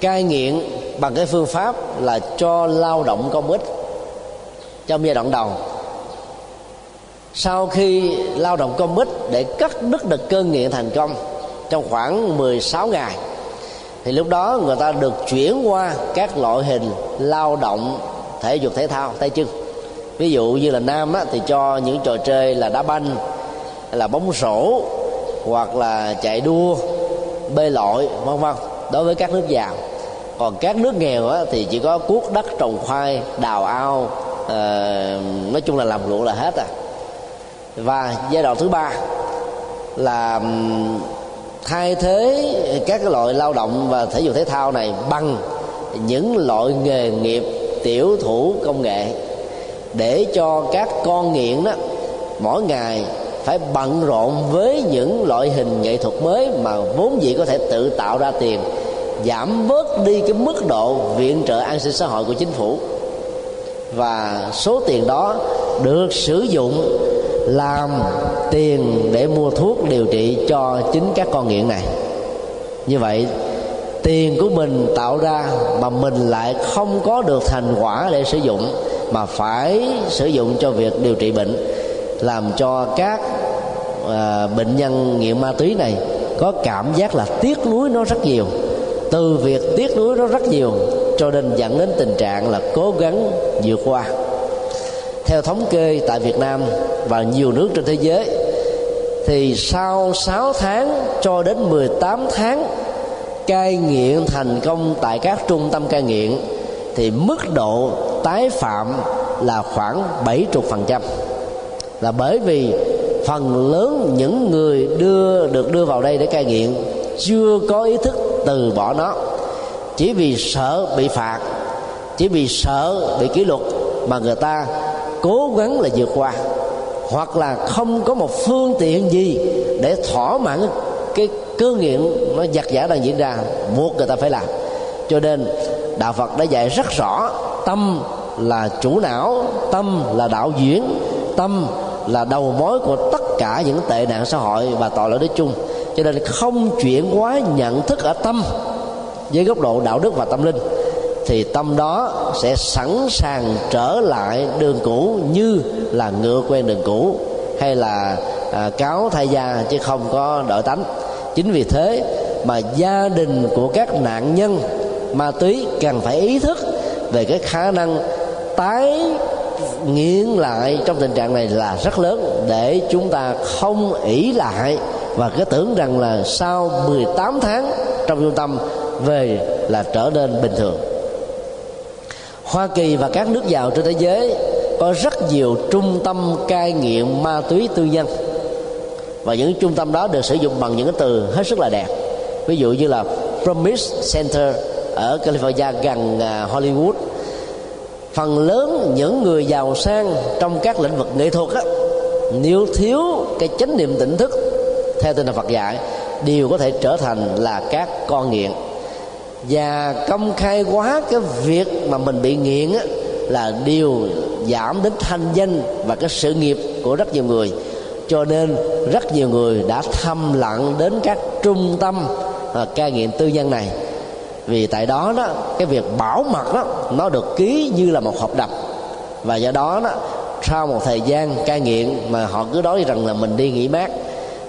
cai nghiện bằng cái phương pháp là cho lao động công ích trong giai đoạn đầu. Sau khi lao động công ích để cắt đứt được cơn nghiện thành công trong khoảng 16 ngày. Thì lúc đó người ta được chuyển qua các loại hình lao động thể dục thể thao tay chân. Ví dụ như là nam á, thì cho những trò chơi là đá banh là bóng rổ hoặc là chạy đua bơi lội vân vân đối với các nước giàu. Còn các nước nghèo á, thì chỉ có cuốc đất trồng khoai đào ao à, nói chung là làm ruộng là hết à. Và giai đoạn thứ ba là thay thế các cái loại lao động và thể dục thể thao này bằng những loại nghề nghiệp tiểu thủ công nghệ để cho các con nghiện đó mỗi ngày phải bận rộn với những loại hình nghệ thuật mới mà vốn dĩ có thể tự tạo ra tiền, giảm bớt đi cái mức độ viện trợ an sinh xã hội của chính phủ. Và số tiền đó được sử dụng làm tiền để mua thuốc điều trị cho chính các con nghiện này. Như vậy tiền của mình tạo ra mà mình lại không có được thành quả để sử dụng mà phải sử dụng cho việc điều trị bệnh làm cho các à, bệnh nhân nghiện ma túy này có cảm giác là tiếc nuối nó rất nhiều. Từ việc tiếc nuối nó rất nhiều cho nên dẫn đến tình trạng là cố gắng vượt qua. Theo thống kê tại Việt Nam và nhiều nước trên thế giới. Thì sau 6 tháng cho đến 18 tháng cai nghiện thành công tại các trung tâm cai nghiện, thì mức độ tái phạm là khoảng 70% là bởi vì phần lớn những người đưa, được đưa vào đây để cai nghiện chưa có ý thức từ bỏ nó. Chỉ vì sợ bị phạt, chỉ vì sợ bị kỷ luật mà người ta cố gắng là vượt qua hoặc là không có một phương tiện gì để thỏa mãn cái cơ nghiện nó giặc giả đang diễn ra, buộc người ta phải làm. Cho nên, đạo phật đã dạy rất rõ, tâm là chủ não, tâm là đạo diễn tâm là đầu mối của tất cả những tệ nạn xã hội và tội lỗi nói chung. Cho nên không chuyển hóa nhận thức ở tâm với góc độ đạo đức và tâm linh thì tâm đó sẽ sẵn sàng trở lại đường cũ như là ngựa quen đường cũ hay là à, cáo thay da chứ không có đợi tánh. Chính vì thế mà gia đình của các nạn nhân ma túy cần phải ý thức về cái khả năng tái nghiện lại trong tình trạng này là rất lớn để chúng ta không ỷ lại và cứ tưởng rằng là sau 18 tháng trong trung tâm về là trở nên bình thường. Hoa Kỳ và các nước giàu trên thế giới có rất nhiều trung tâm cai nghiện ma túy tư nhân. Và những trung tâm đó được sử dụng bằng những cái từ hết sức là đẹp. Ví dụ như là Promise Center ở California gần à, Hollywood. Phần lớn những người giàu sang trong các lĩnh vực nghệ thuật á, nếu thiếu cái chánh niệm tỉnh thức theo tinh thần Phật dạy đều có thể trở thành là các con nghiện và công khai quá cái việc mà mình bị nghiện á, là điều giảm đến thanh danh và cái sự nghiệp của rất nhiều người. Cho nên rất nhiều người đã thâm lặng đến các trung tâm à, cai nghiện tư nhân này. Vì tại đó đó cái việc bảo mật đó nó được ký như là một hợp đồng. Và do đó đó sau một thời gian cai nghiện mà họ cứ nói rằng là mình đi nghỉ mát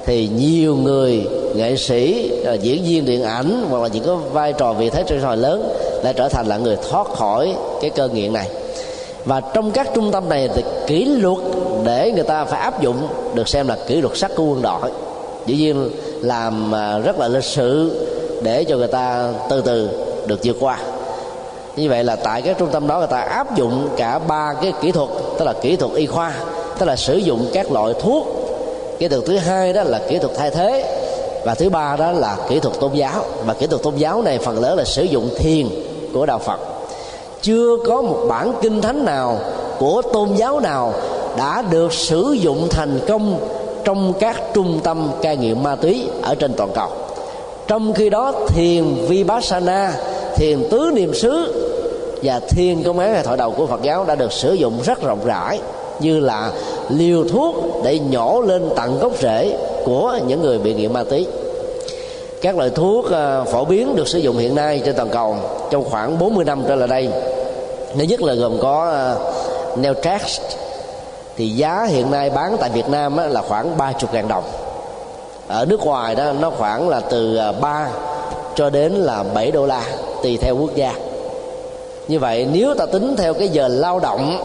thì nhiều người nghệ sĩ ờ, diễn viên điện ảnh hoặc là những cái vai trò vị thế trên xã hội lớn đã trở thành là người thoát khỏi cái cơ nghiện này. Và trong các trung tâm này thì kỷ luật để người ta phải áp dụng được xem là kỷ luật sắc của quân đội. Dĩ nhiên làm ờ, rất là lịch sự để cho người ta từ từ được vượt qua. Như vậy là tại các trung tâm đó người ta áp dụng cả ba cái kỹ thuật, tức là kỹ thuật y khoa, tức là sử dụng các loại thuốc kỹ thuật thứ hai đó là kỹ thuật thay thế. Và thứ ba đó là kỹ thuật tôn giáo. Và kỹ thuật tôn giáo này phần lớn là sử dụng thiền của đạo phật. Chưa có một bản kinh thánh nào của tôn giáo nào đã được sử dụng thành công trong các trung tâm cai nghiện ma túy ở trên toàn cầu. Trong khi đó, thiền vipassana, thiền tứ niệm xứ và thiền công án hệ thoại đầu của phật giáo đã được sử dụng rất rộng rãi như là liều thuốc để nhổ lên tận gốc rễ của những người bị nghiện ma túy. Các loại thuốc ờ, phổ biến được sử dụng hiện nay trên toàn cầu trong khoảng 40 năm trở lại đây. Thứ nhất là gồm có ờ, Neotrax thì giá hiện nay bán tại Việt Nam là khoảng 30 ngàn đồng. Ở nước ngoài đó, nó khoảng là từ ờ, 3 cho đến là 7 đô la tùy theo quốc gia. Như vậy, nếu ta tính theo cái giờ lao động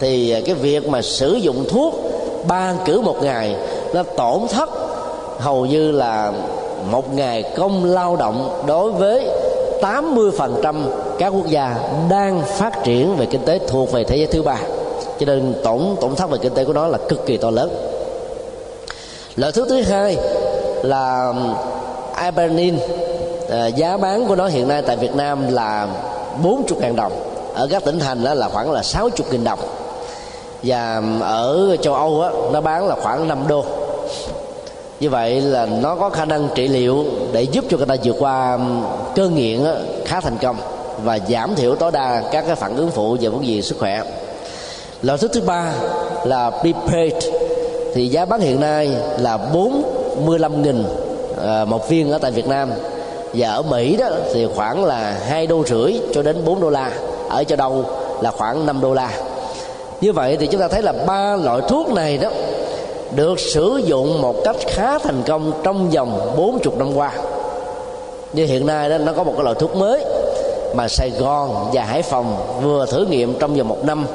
thì à, cái việc mà sử dụng thuốc ba cử một ngày nó tổn thất. Hầu như là một ngày công lao động đối với 80% các quốc gia đang phát triển về kinh tế thuộc về thế giới thứ ba. Cho nên tổn tổn thất về kinh tế của nó là cực kỳ to lớn. Lợi thứ thứ hai là Ibernin à, giá bán của nó hiện nay tại Việt Nam là 40 ngàn đồng ở các tỉnh thành đó là khoảng là 60 nghìn đồng và ở châu âu á, nó bán là khoảng 5 đô. Như vậy là nó có khả năng trị liệu để giúp cho người ta vượt qua cơn nghiện á, khá thành công và giảm thiểu tối đa các cái phản ứng phụ về vấn đề sức khỏe. Loại thuốc thứ ba là prepaid. Thì giá bán hiện nay là 45 nghìn à, một viên ở tại Việt Nam. Và ở Mỹ đó thì khoảng là hai đô rưỡi cho đến 4 đô la. Ở châu Đông là khoảng 5 đô la như vậy thì chúng ta thấy là ba loại thuốc này đó được sử dụng một cách khá thành công trong vòng 40 năm qua. Như hiện nay đó nó có một cái loại thuốc mới mà Sài Gòn và Hải Phòng vừa thử nghiệm trong vòng một năm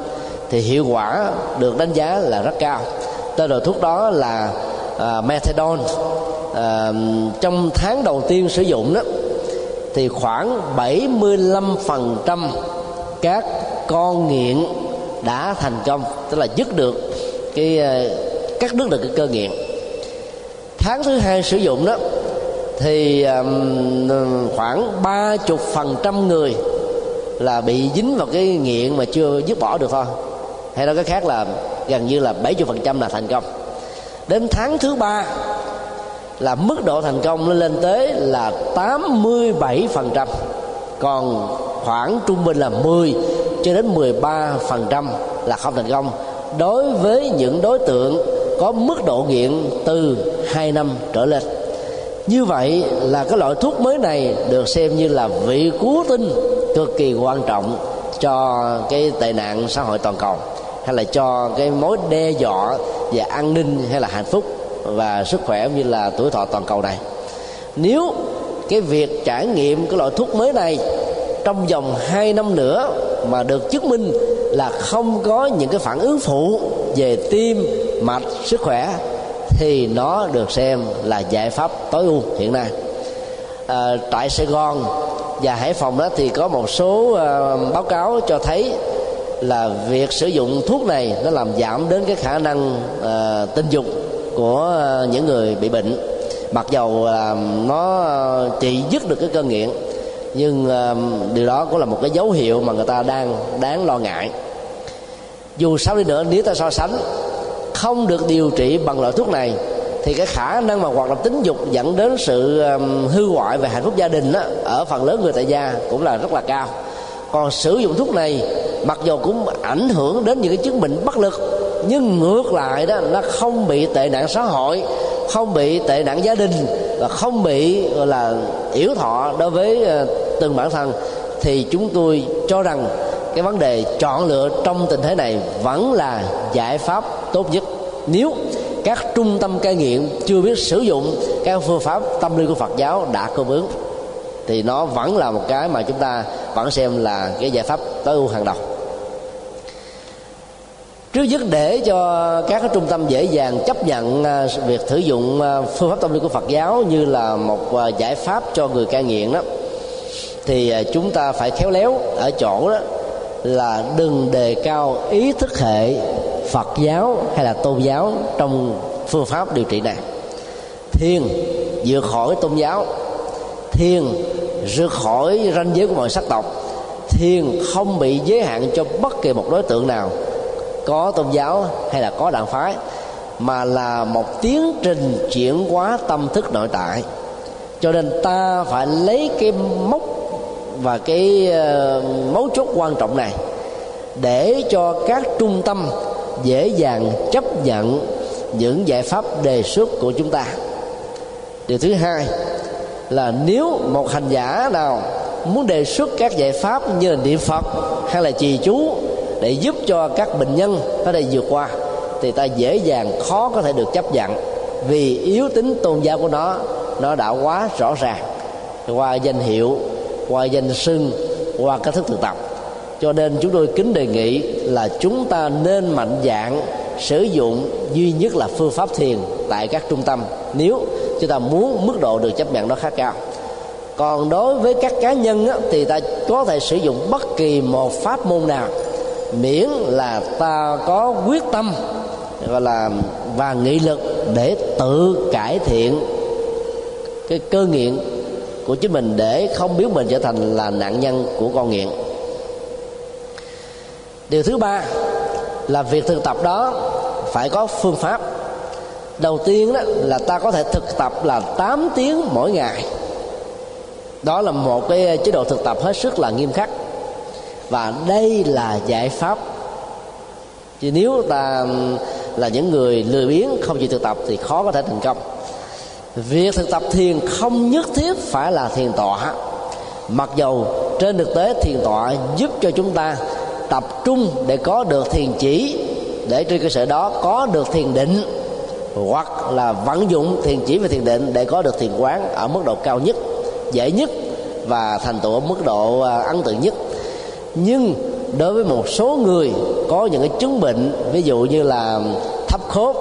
thì hiệu quả được đánh giá là rất cao. Tên loại thuốc đó là uh, methadone. Uh, trong tháng đầu tiên sử dụng đó thì khoảng 75% các con nghiện đã thành công tức là dứt được cái ờ, cắt đứt được cái cơ nghiện tháng thứ hai sử dụng đó thì um, khoảng ba chục phần trăm người là bị dính vào cái nghiện mà chưa dứt bỏ được thôi. Hay nói cái khác là gần như là 70% là thành công. Đến tháng thứ ba là mức độ thành công nó lên tới là 87% còn khoảng trung bình là 10 cho đến 13% là không thành công. Đối với những đối tượng có mức độ nghiện từ 2 năm trở lên. Như vậy là cái loại thuốc mới này được xem như là vị cứu tinh cực kỳ quan trọng cho cái tệ nạn xã hội toàn cầu, hay là cho cái mối đe dọa về an ninh hay là hạnh phúc và sức khỏe như là tuổi thọ toàn cầu này. Nếu cái việc trải nghiệm cái loại thuốc mới này trong vòng 2 năm nữa mà được chứng minh là không có những cái phản ứng phụ về tim mạch sức khỏe thì nó được xem là giải pháp tối ưu hiện nay. À, tại Sài Gòn và Hải Phòng đó thì có một số uh, báo cáo cho thấy là việc sử dụng thuốc này nó làm giảm đến cái khả năng uh, tình dục của uh, những người bị bệnh. Mặc dầu là nó trị dứt được cái cơn nghiện nhưng uh, điều đó cũng là một cái dấu hiệu mà người ta đang đáng lo ngại. Dù sao đi nữa nếu ta so sánh không được điều trị bằng loại thuốc này thì cái khả năng mà hoạt động tính dục dẫn đến sự um, hư hoại về hạnh phúc gia đình đó, ở phần lớn người tại gia cũng là rất là cao. Còn sử dụng thuốc này mặc dù cũng ảnh hưởng đến những cái chứng bệnh bất lực nhưng ngược lại đó nó không bị tệ nạn xã hội không bị tệ nạn gia đình và không bị gọi là yếu thọ đối với uh, từng bản thân, thì chúng tôi cho rằng cái vấn đề chọn lựa trong tình thế này vẫn là giải pháp tốt nhất. Nếu các trung tâm cai nghiện chưa biết sử dụng các phương pháp tâm linh của Phật giáo đã cung ứng, thì nó vẫn là một cái mà chúng ta vẫn xem là cái giải pháp tối ưu hàng đầu. Trước nhất để cho các cái trung tâm dễ dàng chấp nhận à, việc sử dụng à, phương pháp tâm linh của Phật giáo như là một à, giải pháp cho người cai nghiện đó thì à, chúng ta phải khéo léo ở chỗ đó là đừng đề cao ý thức hệ phật giáo hay là tôn giáo trong phương pháp điều trị này. Thiền, vượt khỏi tôn giáo. Thiền vượt khỏi ranh giới của mọi sắc tộc. Thiền, không bị giới hạn cho bất kỳ một đối tượng nào, có tôn giáo hay là có đảng phái, mà là một tiến trình chuyển hóa tâm thức nội tại. Cho nên ta phải lấy cái mốc và cái ờ, mấu chốt quan trọng này, để cho các trung tâm dễ dàng chấp nhận những giải pháp đề xuất của chúng ta. Điều thứ hai là nếu một hành giả nào muốn đề xuất các giải pháp như là niệm phật hay là trì chú để giúp cho các bệnh nhân có thể vượt qua, thì ta dễ dàng khó có thể được chấp nhận, vì yếu tính tôn giáo của nó nó đã quá rõ ràng qua danh hiệu qua danh sưng qua cách thức thực tập. Cho nên chúng tôi kính đề nghị là chúng ta nên mạnh dạng sử dụng duy nhất là phương pháp thiền tại các trung tâm. Nếu chúng ta muốn mức độ được chấp nhận nó khá cao. Còn đối với các cá nhân á, thì ta có thể sử dụng bất kỳ một pháp môn nào miễn là ta có quyết tâm gọi là và nghị lực để tự cải thiện cái cơ nghiện của chính mình để không biến mình trở thành là nạn nhân của con nghiện. Điều thứ ba là việc thực tập đó phải có phương pháp. Đầu tiên đó là ta có thể thực tập là 8 tiếng mỗi ngày. Đó là một cái chế độ thực tập hết sức là nghiêm khắc. Và đây là giải pháp. Chứ nếu ta là những người lười biếng, không chịu thực tập thì khó có thể thành công việc thực tập thiền không nhất thiết phải là thiền tọa. Mặc dầu trên thực tế thiền tọa giúp cho chúng ta tập trung để có được thiền chỉ, để trên cơ sở đó có được thiền định, hoặc là vận dụng thiền chỉ và thiền định để có được thiền quán ở mức độ cao nhất, dễ nhất và thành tựu ở mức độ à, ấn tượng nhất. Nhưng đối với một số người có những cái chứng bệnh, ví dụ như là thấp khớp,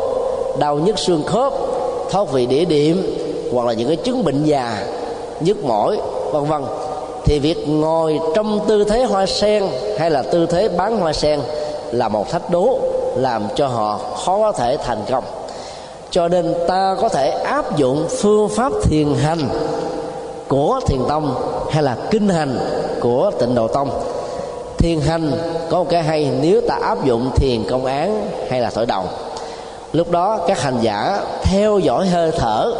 đau nhức xương khớp thoát vị đĩa điểm, hoặc là những cái chứng bệnh già, nhức mỏi, vân vân. Thì việc ngồi trong tư thế hoa sen hay là tư thế bán hoa sen là một thách đố làm cho họ khó có thể thành công. Cho nên ta có thể áp dụng phương pháp thiền hành của thiền tông hay là kinh hành của tịnh độ tông. Thiền hành có một cái hay, nếu ta áp dụng thiền công án hay là thổi đầu lúc đó các hành giả theo dõi hơi thở,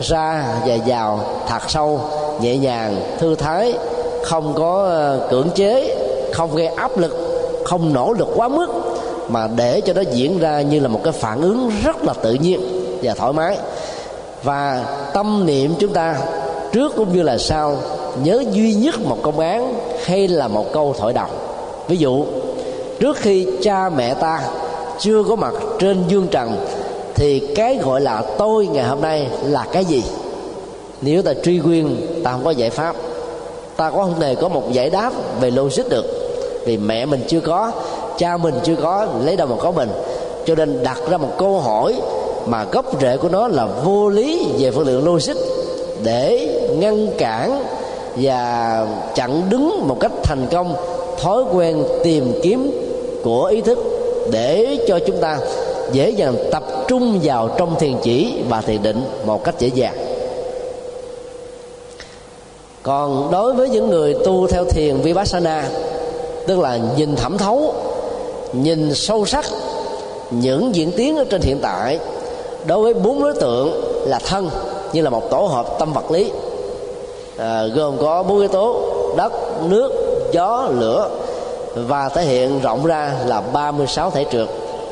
ra và vào thật sâu, nhẹ nhàng, thư thái, không có ờ, cưỡng chế, không gây áp lực, không nỗ lực quá mức, mà để cho nó diễn ra như là một cái phản ứng rất là tự nhiên và thoải mái. Và tâm niệm chúng ta trước cũng như là sau, nhớ duy nhất một công án hay là một câu thổi đầu ví dụ, trước khi cha mẹ ta chưa có mặt trên dương trần, thì cái gọi là tôi ngày hôm nay là cái gì? Nếu ta truy nguyên, ta không có giải pháp. Ta có không thể có một giải đáp về logic được. Vì mẹ mình chưa có, cha mình chưa có, lấy đâu mà có mình. Cho nên đặt ra một câu hỏi mà gốc rễ của nó là vô lý về phương lượng logic để ngăn cản và chặn đứng một cách thành công thói quen tìm kiếm của ý thức để cho chúng ta dễ dàng tập trung vào trong thiền chỉ và thiền định một cách dễ dàng. Còn đối với những người tu theo thiền vipassana tức là nhìn thẩm thấu nhìn sâu sắc những diễn tiến ở trên hiện tại đối với bốn đối tượng là thân như là một tổ hợp tâm vật lý à, gồm có bốn yếu tố đất nước gió lửa và thể hiện rộng ra là 36 thể trượt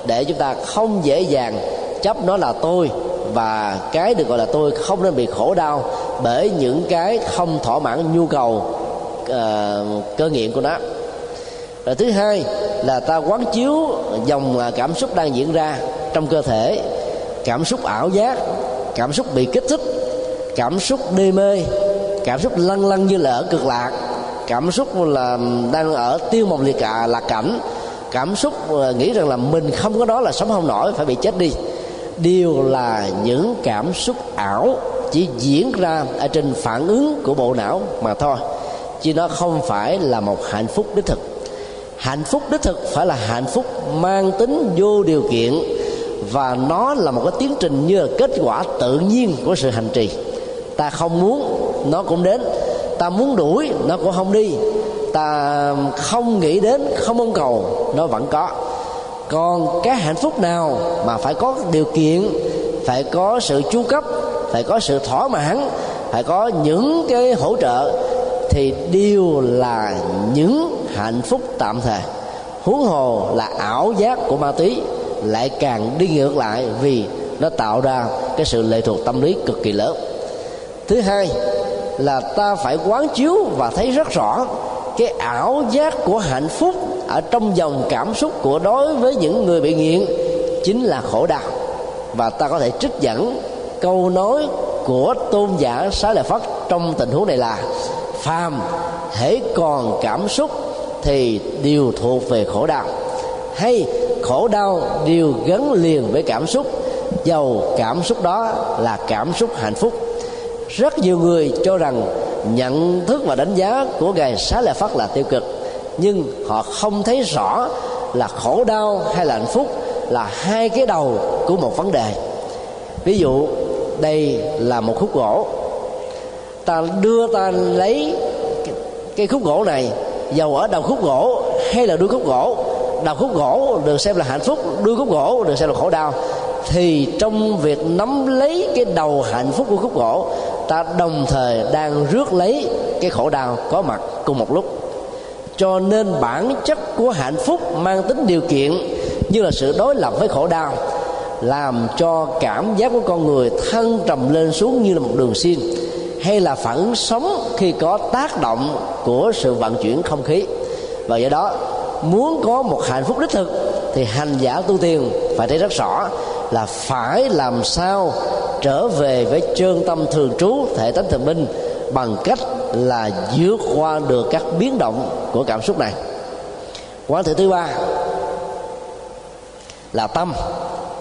để chúng ta không dễ dàng chấp nó là tôi và cái được gọi là tôi không nên bị khổ đau bởi những cái không thỏa mãn nhu cầu uh, cơ nghiện của nó. Rồi thứ hai là ta quán chiếu dòng à, cảm xúc đang diễn ra trong cơ thể cảm xúc ảo giác cảm xúc bị kích thích cảm xúc đê mê cảm xúc lăn lăn như là ở cực lạc cảm xúc là đang ở tiêu mộng liệt cả là cảnh. Cảm xúc ờ, nghĩ rằng là mình không có đó là sống không nổi, phải bị chết đi. Đều là những cảm xúc ảo chỉ diễn ra ở trên phản ứng của bộ não mà thôi. Chứ nó không phải là một hạnh phúc đích thực. Hạnh phúc đích thực phải là hạnh phúc mang tính vô điều kiện và nó là một cái tiến trình như là kết quả tự nhiên của sự hành trì. Ta không muốn nó cũng đến ta muốn đuổi, nó cũng không đi. Ta không nghĩ đến, không mong cầu, nó vẫn có. Còn cái hạnh phúc nào mà phải có điều kiện, phải có sự chu cấp, phải có sự thỏa mãn, phải có những cái hỗ trợ, thì đều là những hạnh phúc tạm thời. Huống hồ là ảo giác của ma túy lại càng đi ngược lại vì nó tạo ra cái sự lệ thuộc tâm lý cực kỳ lớn. Thứ hai là ta phải quán chiếu và thấy rất rõ cái ảo giác của hạnh phúc ở trong dòng cảm xúc của đối với những người bị nghiện chính là khổ đau. Và ta có thể trích dẫn câu nói của tôn giả xá lợi phất trong tình huống này là, phàm hễ còn cảm xúc thì đều thuộc về khổ đau, hay khổ đau đều gắn liền với cảm xúc, dầu cảm xúc đó là cảm xúc hạnh phúc rất nhiều người cho rằng nhận thức và đánh giá của ngài xá lợi phất là tiêu cực. Nhưng họ không thấy rõ là khổ đau hay là hạnh phúc là hai cái đầu của một vấn đề. Ví dụ, đây là một khúc gỗ. Ta đưa ta lấy cái khúc gỗ này dầu ở đầu khúc gỗ hay là đuôi khúc gỗ. Đầu khúc gỗ được xem là hạnh phúc, đuôi khúc gỗ được xem là khổ đau. Thì trong việc nắm lấy cái đầu hạnh phúc của khúc gỗ ta đồng thời đang rước lấy cái khổ đau có mặt cùng một lúc. Cho nên bản chất của hạnh phúc mang tính điều kiện như là sự đối lập với khổ đau, làm cho cảm giác của con người thăng trầm lên xuống như là một đường xiên hay là phản ứng sống khi có tác động của sự vận chuyển không khí. Và do đó, muốn có một hạnh phúc đích thực thì hành giả tu tiên phải thấy rất rõ là phải làm sao trở về với chân tâm thường trú, thể tánh thường minh bằng cách là vượt qua được các biến động của cảm xúc này. Quán thể thứ ba là tâm.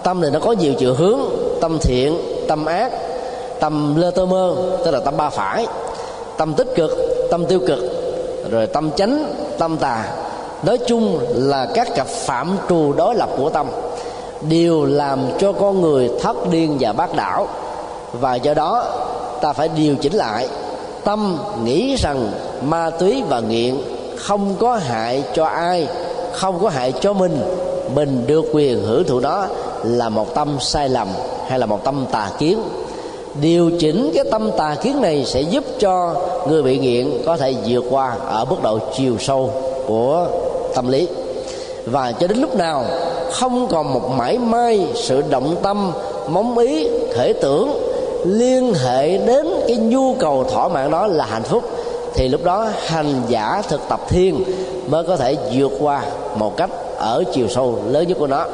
Tâm này nó có nhiều chiều hướng, tâm thiện, tâm ác, tâm lơ tơ mơ, tức là tâm ba phải, tâm tích cực, tâm tiêu cực, rồi tâm chánh, tâm tà. Nói chung là các cặp phạm trù đối lập của tâm đều làm cho con người thất điên và bác đảo. Và do đó, ta phải điều chỉnh lại. Tâm nghĩ rằng ma túy và nghiện không có hại cho ai, không có hại cho mình. Mình được quyền hưởng thụ đó là một tâm sai lầm hay là một tâm tà kiến. Điều chỉnh cái tâm tà kiến này sẽ giúp cho người bị nghiện có thể vượt qua ở mức độ chiều sâu của tâm lý. Và cho đến lúc nào không còn một mãi may sự động tâm, móng ý, thể tưởng liên hệ đến cái nhu cầu thỏa mãn đó là hạnh phúc, thì lúc đó hành giả thực tập thiên mới có thể vượt qua một cách ở chiều sâu lớn nhất của nó.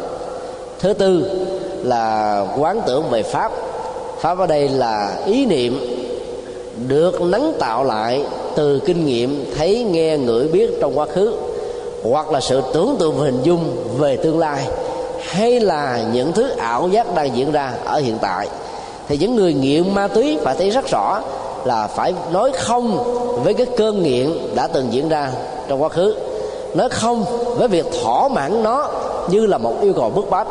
Thứ tư là quán tưởng về pháp. Pháp ở đây là ý niệm được nắng tạo lại từ kinh nghiệm thấy, nghe, ngửi, biết trong quá khứ hoặc là sự tưởng tượng hình dung về tương lai, hay là những thứ ảo giác đang diễn ra ở hiện tại, thì những người nghiện ma túy phải thấy rất rõ là phải nói không với cái cơn nghiện đã từng diễn ra trong quá khứ. Nói không với việc thỏa mãn nó như là một yêu cầu bức bách.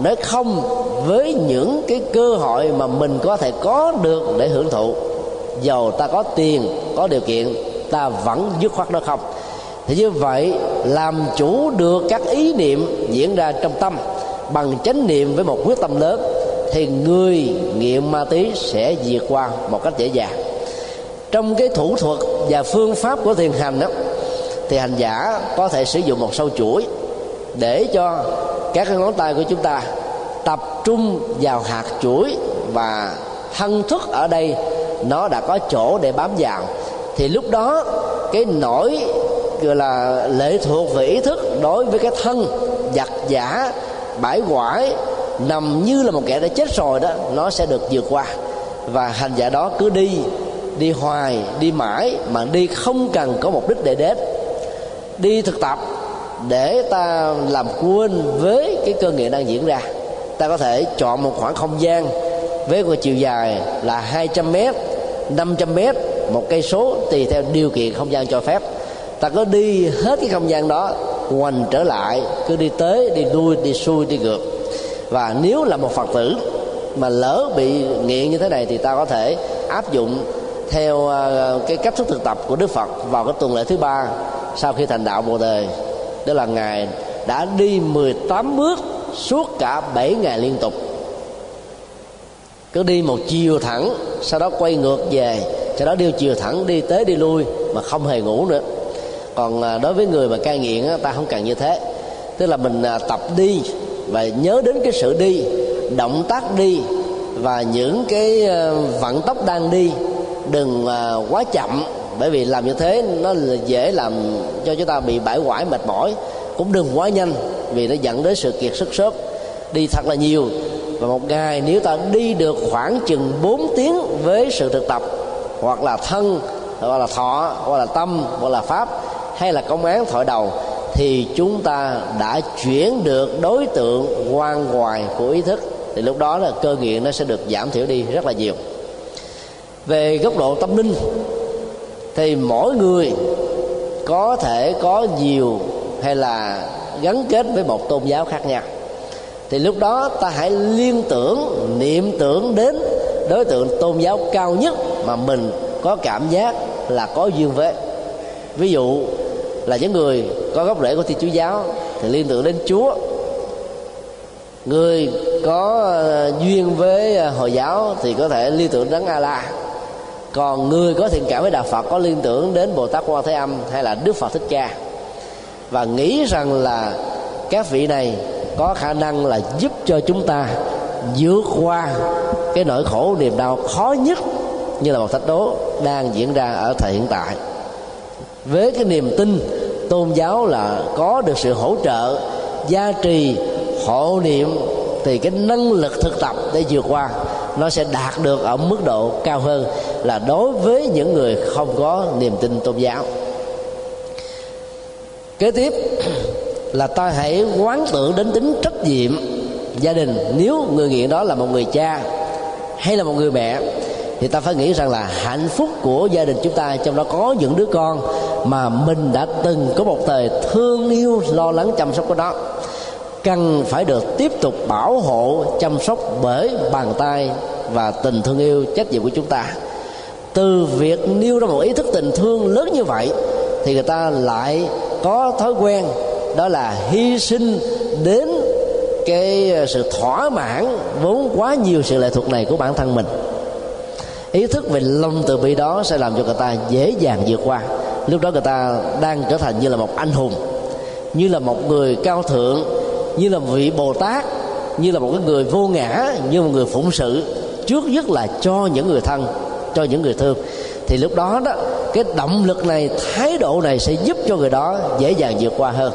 Nói không với những cái cơ hội mà mình có thể có được để hưởng thụ. Dầu ta có tiền, có điều kiện, ta vẫn dứt khoát nó không thì như vậy, làm chủ được các ý niệm diễn ra trong tâm bằng chánh niệm với một quyết tâm lớn, thì người nghiện ma túy sẽ vượt qua một cách dễ dàng. Trong cái thủ thuật và phương pháp của thiền hành đó, thì hành giả có thể sử dụng một sâu chuỗi để cho các cái ngón tay của chúng ta tập trung vào hạt chuỗi và thân thức ở đây nó đã có chỗ để bám vào. Thì lúc đó, cái nỗi gọi là lệ thuộc về ý thức đối với cái thân giặt giả, bãi quải, nằm như là một kẻ đã chết rồi đó, nó sẽ được vượt qua. Và hành giả đó cứ đi đi hoài, đi mãi mà đi không cần có mục đích để đến. Đi thực tập để ta làm quên với cái cơ nghiệp đang diễn ra. Ta có thể chọn một khoảng không gian với một chiều dài là 200 mét 500 mét, một cây số tùy theo điều kiện không gian cho phép ta có đi hết cái không gian đó, hoành trở lại, cứ đi tới, đi đuôi đi xuôi, đi ngược. Và nếu là một phật tử mà lỡ bị nghiện như thế này thì ta có thể áp dụng theo à, cái cách thức thực tập của đức phật vào cái tuần lễ thứ ba sau khi thành đạo bồ đề. Đó là ngài đã đi 18 bước suốt cả 7 ngày liên tục. Cứ đi một chiều thẳng, sau đó quay ngược về, sau đó đi chiều thẳng, đi tới, đi lui mà không hề ngủ nữa còn à, đối với người mà cai nghiện ta không cần như thế. Tức là mình à, tập đi và nhớ đến cái sự đi, động tác đi và những cái à, vận tốc đang đi. Đừng quá chậm, bởi vì làm như thế nó dễ làm cho chúng ta bị bãi quải, mệt mỏi. Cũng đừng quá nhanh, vì nó dẫn đến sự kiệt sức sớm. Đi thật là nhiều. Và một ngày nếu ta đi được khoảng chừng 4 tiếng với sự thực tập, hoặc là thân, hoặc là thọ, hoặc là tâm, hoặc là pháp hay là công án thoại đầu, thì chúng ta đã chuyển được đối tượng quan ngoài của ý thức. Thì lúc đó là cơ nghiện nó sẽ được giảm thiểu đi rất là nhiều. Về góc độ tâm linh, thì mỗi người có thể có nhiều hay là gắn kết với một tôn giáo khác nhau. Thì lúc đó ta hãy liên tưởng, niệm tưởng đến đối tượng tôn giáo cao nhất mà mình có cảm giác là có duyên với. Ví dụ là những người có gốc rễ của thiên chúa giáo, thì liên tưởng đến chúa. Người có ờ, duyên với ờ, hồi giáo thì có thể liên tưởng đến a la còn người có thiện cảm với đạo phật có liên tưởng đến bồ tát quan thế âm hay là đức phật thích ca. Và nghĩ rằng là các vị này có khả năng là giúp cho chúng ta vượt qua cái nỗi khổ niềm đau khó nhất như là một thách đố đang diễn ra ở thời hiện tại với cái niềm tin, tôn giáo là có được sự hỗ trợ, gia trì, hộ niệm, thì cái năng lực thực tập để vượt qua, nó sẽ đạt được ở mức độ cao hơn là đối với những người không có niềm tin tôn giáo. Kế tiếp là ta hãy quán tưởng đến tính trách nhiệm gia đình. Nếu người nghiện đó là một người cha hay là một người mẹ, thì ta phải nghĩ rằng là hạnh phúc của gia đình chúng ta, trong đó có những đứa con mà mình đã từng có một thời thương yêu, lo lắng chăm sóc của nó. Cần phải được tiếp tục bảo hộ, chăm sóc bởi bàn tay và tình thương yêu, trách nhiệm của chúng ta. Từ việc nêu ra một ý thức tình thương lớn như vậy, thì người ta lại có thói quen, đó là hy sinh đến cái sự thỏa mãn vốn quá nhiều sự lệ thuộc này của bản thân mình. Ý thức về lòng từ bi đó sẽ làm cho người ta dễ dàng vượt qua lúc đó người ta đang trở thành như là một anh hùng, như là một người cao thượng, như là một vị bồ tát, như là một cái người vô ngã, như một người phụng sự, trước nhất là cho những người thân, cho những người thương. Thì lúc đó đó, cái động lực này, thái độ này sẽ giúp cho người đó dễ dàng vượt qua hơn.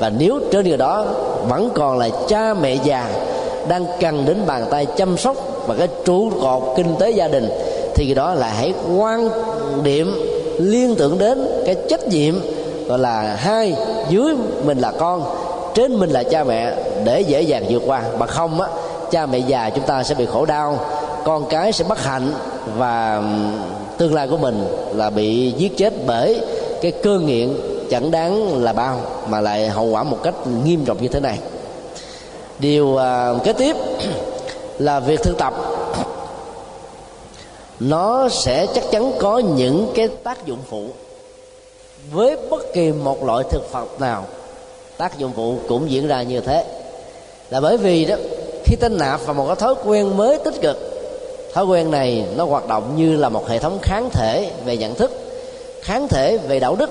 Và nếu trên người đó vẫn còn là cha mẹ già, đang cần đến bàn tay chăm sóc và cái trụ cột kinh tế gia đình, thì người đó là hãy quan điểm liên tưởng đến cái trách nhiệm, gọi là, hai, dưới mình là con, trên mình là cha mẹ, để dễ dàng vượt qua. Mà không á, cha mẹ già chúng ta sẽ bị khổ đau, con cái sẽ bất hạnh và tương lai của mình là bị giết chết bởi cái cơ nghiện chẳng đáng là bao, mà lại hậu quả một cách nghiêm trọng như thế này. Điều à, kế tiếp là việc thực tập nó sẽ chắc chắn có những cái tác dụng phụ. Với bất kỳ một loại thực phẩm nào, tác dụng phụ cũng diễn ra như thế. Là bởi vì đó, khi ta nạp vào một cái thói quen mới tích cực, thói quen này nó hoạt động như là một hệ thống kháng thể về nhận thức, kháng thể về đạo đức,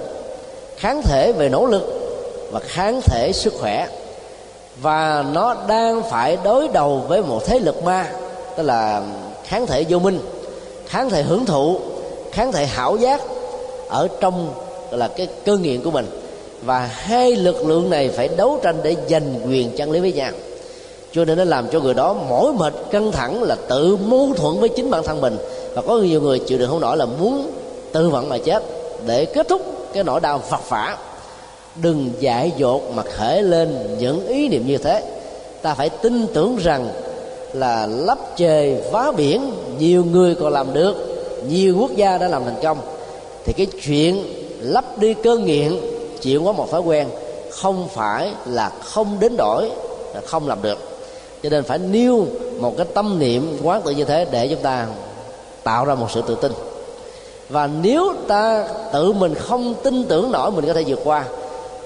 kháng thể về nỗ lực và kháng thể sức khỏe. Và nó đang phải đối đầu với một thế lực ma, tức là kháng thể vô minh kháng thể hưởng thụ, kháng thể hảo giác ở trong là cái cơ nghiện của mình. Và hai lực lượng này phải đấu tranh để giành quyền chân lý với nhau. Cho nên nó làm cho người đó mỏi mệt, căng thẳng, là tự mâu thuẫn với chính bản thân mình. Và có nhiều người chịu đựng không nổi là muốn tự vận mà chết. Để kết thúc cái nỗi đau vật vả. Đừng dại dột mà khởi lên những ý niệm như thế. Ta phải tin tưởng rằng là lấp trời vá biển, nhiều người còn làm được, nhiều quốc gia đã làm thành công. Thì cái chuyện lấp đi cơn nghiện chuyển qua một thói quen, không phải là không đến đổi, là không làm được. Cho nên phải nêu một cái tâm niệm quán tự như thế để chúng ta tạo ra một sự tự tin. Và nếu ta tự mình không tin tưởng nổi mình có thể vượt qua,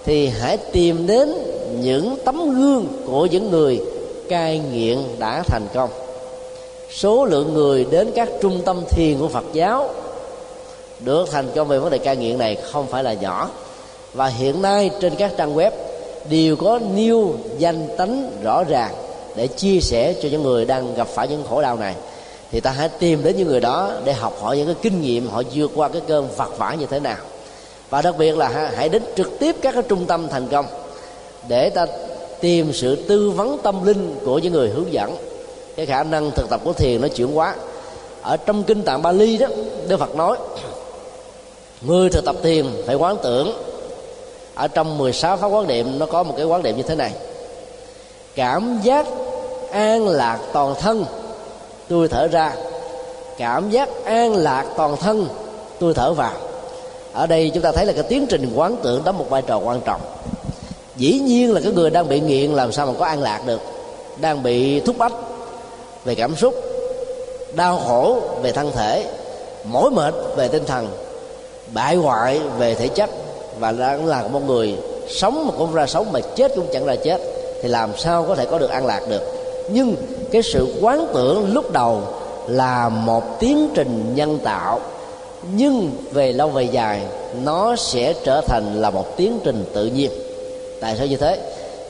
thì hãy tìm đến những tấm gương của những người cai nghiện đã thành công. Số lượng người đến các trung tâm thiền của phật giáo được thành công về vấn đề cai nghiện này không phải là nhỏ. Và hiện nay trên các trang web đều có nêu danh tánh rõ ràng để chia sẻ cho những người đang gặp phải những khổ đau này. Thì ta hãy tìm đến những người đó để học hỏi những cái kinh nghiệm, họ vượt qua cái cơn vật vả như thế nào. Và đặc biệt là hãy đến trực tiếp các cái trung tâm thành công để ta tìm sự tư vấn tâm linh của những người hướng dẫn. Cái khả năng thực tập của thiền nó chuyển hóa. Ở trong kinh tạng Bali đó, Đức Phật nói, người thực tập thiền phải quán tưởng. Ở trong 16 pháp quán niệm, nó có một cái quán niệm như thế này. Cảm giác an lạc toàn thân, tôi thở ra. Cảm giác an lạc toàn thân, tôi thở vào. Ở đây chúng ta thấy là cái tiến trình quán tưởng đóng một vai trò quan trọng dĩ nhiên là cái người đang bị nghiện làm sao mà có an lạc được. Đang bị thúc bách về cảm xúc, đau khổ về thân thể, mỏi mệt về tinh thần, bại hoại về thể chất và đang là một người sống mà cũng ra sống mà chết cũng chẳng ra chết thì làm sao có thể có được an lạc được. Nhưng cái sự quán tưởng lúc đầu là một tiến trình nhân tạo, nhưng về lâu về dài nó sẽ trở thành là một tiến trình tự nhiên tại sao như thế?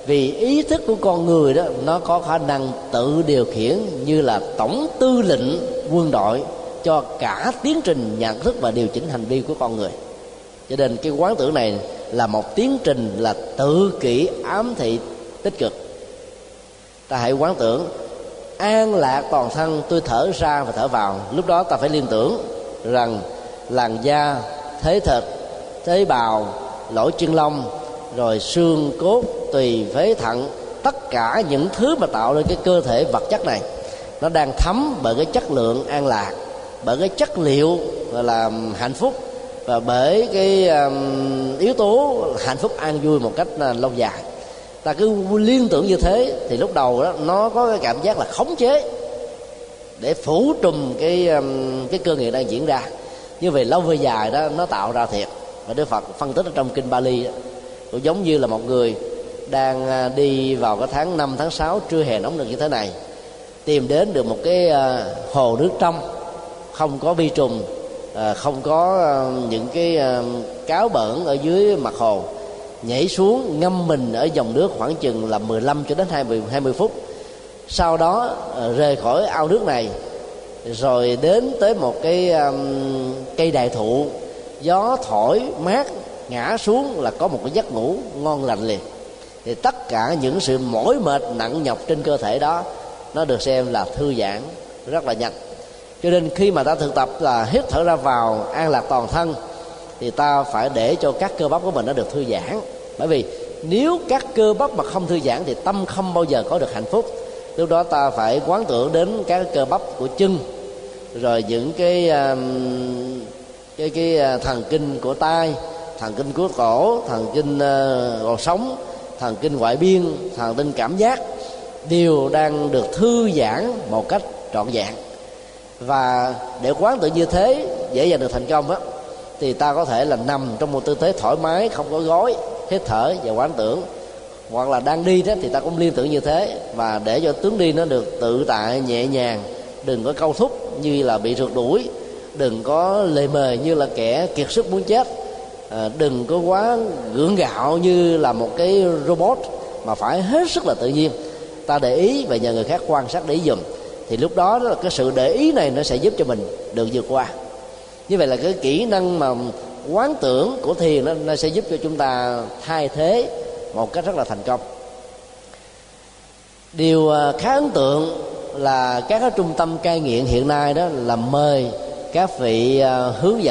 Vì ý thức của con người đó, nó có khả năng tự điều khiển như là tổng tư lệnh quân đội cho cả tiến trình nhận thức và điều chỉnh hành vi của con người. Cho nên cái quán tưởng này là một tiến trình là tự kỷ ám thị tích cực. Ta hãy quán tưởng, an lạc toàn thân, tôi thở ra và thở vào. Lúc đó ta phải liên tưởng rằng làn da, thế thịt tế bào, lỗ chân lông rồi xương cốt tùy phế thận tất cả những thứ mà tạo nên cái cơ thể vật chất này nó đang thấm bởi cái chất lượng an lạc bởi cái chất liệu gọi là hạnh phúc và bởi cái um, yếu tố hạnh phúc an vui một cách uh, lâu dài. Ta cứ liên tưởng như thế thì lúc đầu đó nó có cái cảm giác là khống chế để phủ trùm cái um, cái cơ nghiệp đang diễn ra. Như vậy lâu về dài đó nó tạo ra thiệt. Và đức phật phân tích ở trong kinh bali đó, cũng giống như là một người đang à, đi vào cái tháng 5 tháng 6 trưa hè nóng được như thế này tìm đến được một cái à, hồ nước trong không có vi trùng à, không có những cái cáo bẩn ở dưới mặt hồ nhảy xuống ngâm mình ở dòng nước khoảng chừng là 15 cho đến 20 20 phút. Sau đó rời khỏi ao nước này rồi đến tới một cái um, cây đại thụ gió thổi mát ngã xuống là có một cái giấc ngủ ngon lành liền. Thì tất cả những sự mỏi mệt nặng nhọc trên cơ thể đó, nó được xem là thư giãn, rất là nhanh. Cho nên khi mà ta thực tập là hít thở ra vào, an lạc toàn thân, thì ta phải để cho các cơ bắp của mình nó được thư giãn. Bởi vì nếu các cơ bắp mà không thư giãn thì tâm không bao giờ có được hạnh phúc. Lúc đó ta phải quán tưởng đến các cơ bắp của chân, rồi những cái um, cái cái à, thần kinh của tai thần kinh cốt cổ thần kinh uh, sống thần kinh ngoại biên thần kinh cảm giác đều đang được thư giãn một cách trọn vẹn. Và để quán tự như thế dễ dàng được thành công á thì ta có thể là nằm trong một tư thế thoải mái không có gối hít thở và quán tưởng. Hoặc là đang đi đó thì ta cũng liên tưởng như thế. Và để cho tướng đi nó được tự tại nhẹ nhàng đừng có câu thúc như là bị rượt đuổi đừng có lề mề như là kẻ kiệt sức muốn chết. Ờ, đừng có quá gượng gạo như là một cái robot mà phải hết sức là tự nhiên. Ta để ý và nhờ người khác quan sát để ý dùm. Thì lúc đó, đó là cái sự để ý này nó sẽ giúp cho mình được vượt qua. Như vậy là cái kỹ năng mà quán tưởng của thiền nó, nó sẽ giúp cho chúng ta thay thế một cách rất là thành công. Điều ờ, khá ấn tượng là các trung tâm cai nghiện hiện nay đó là mời các vị ờ, hướng dẫn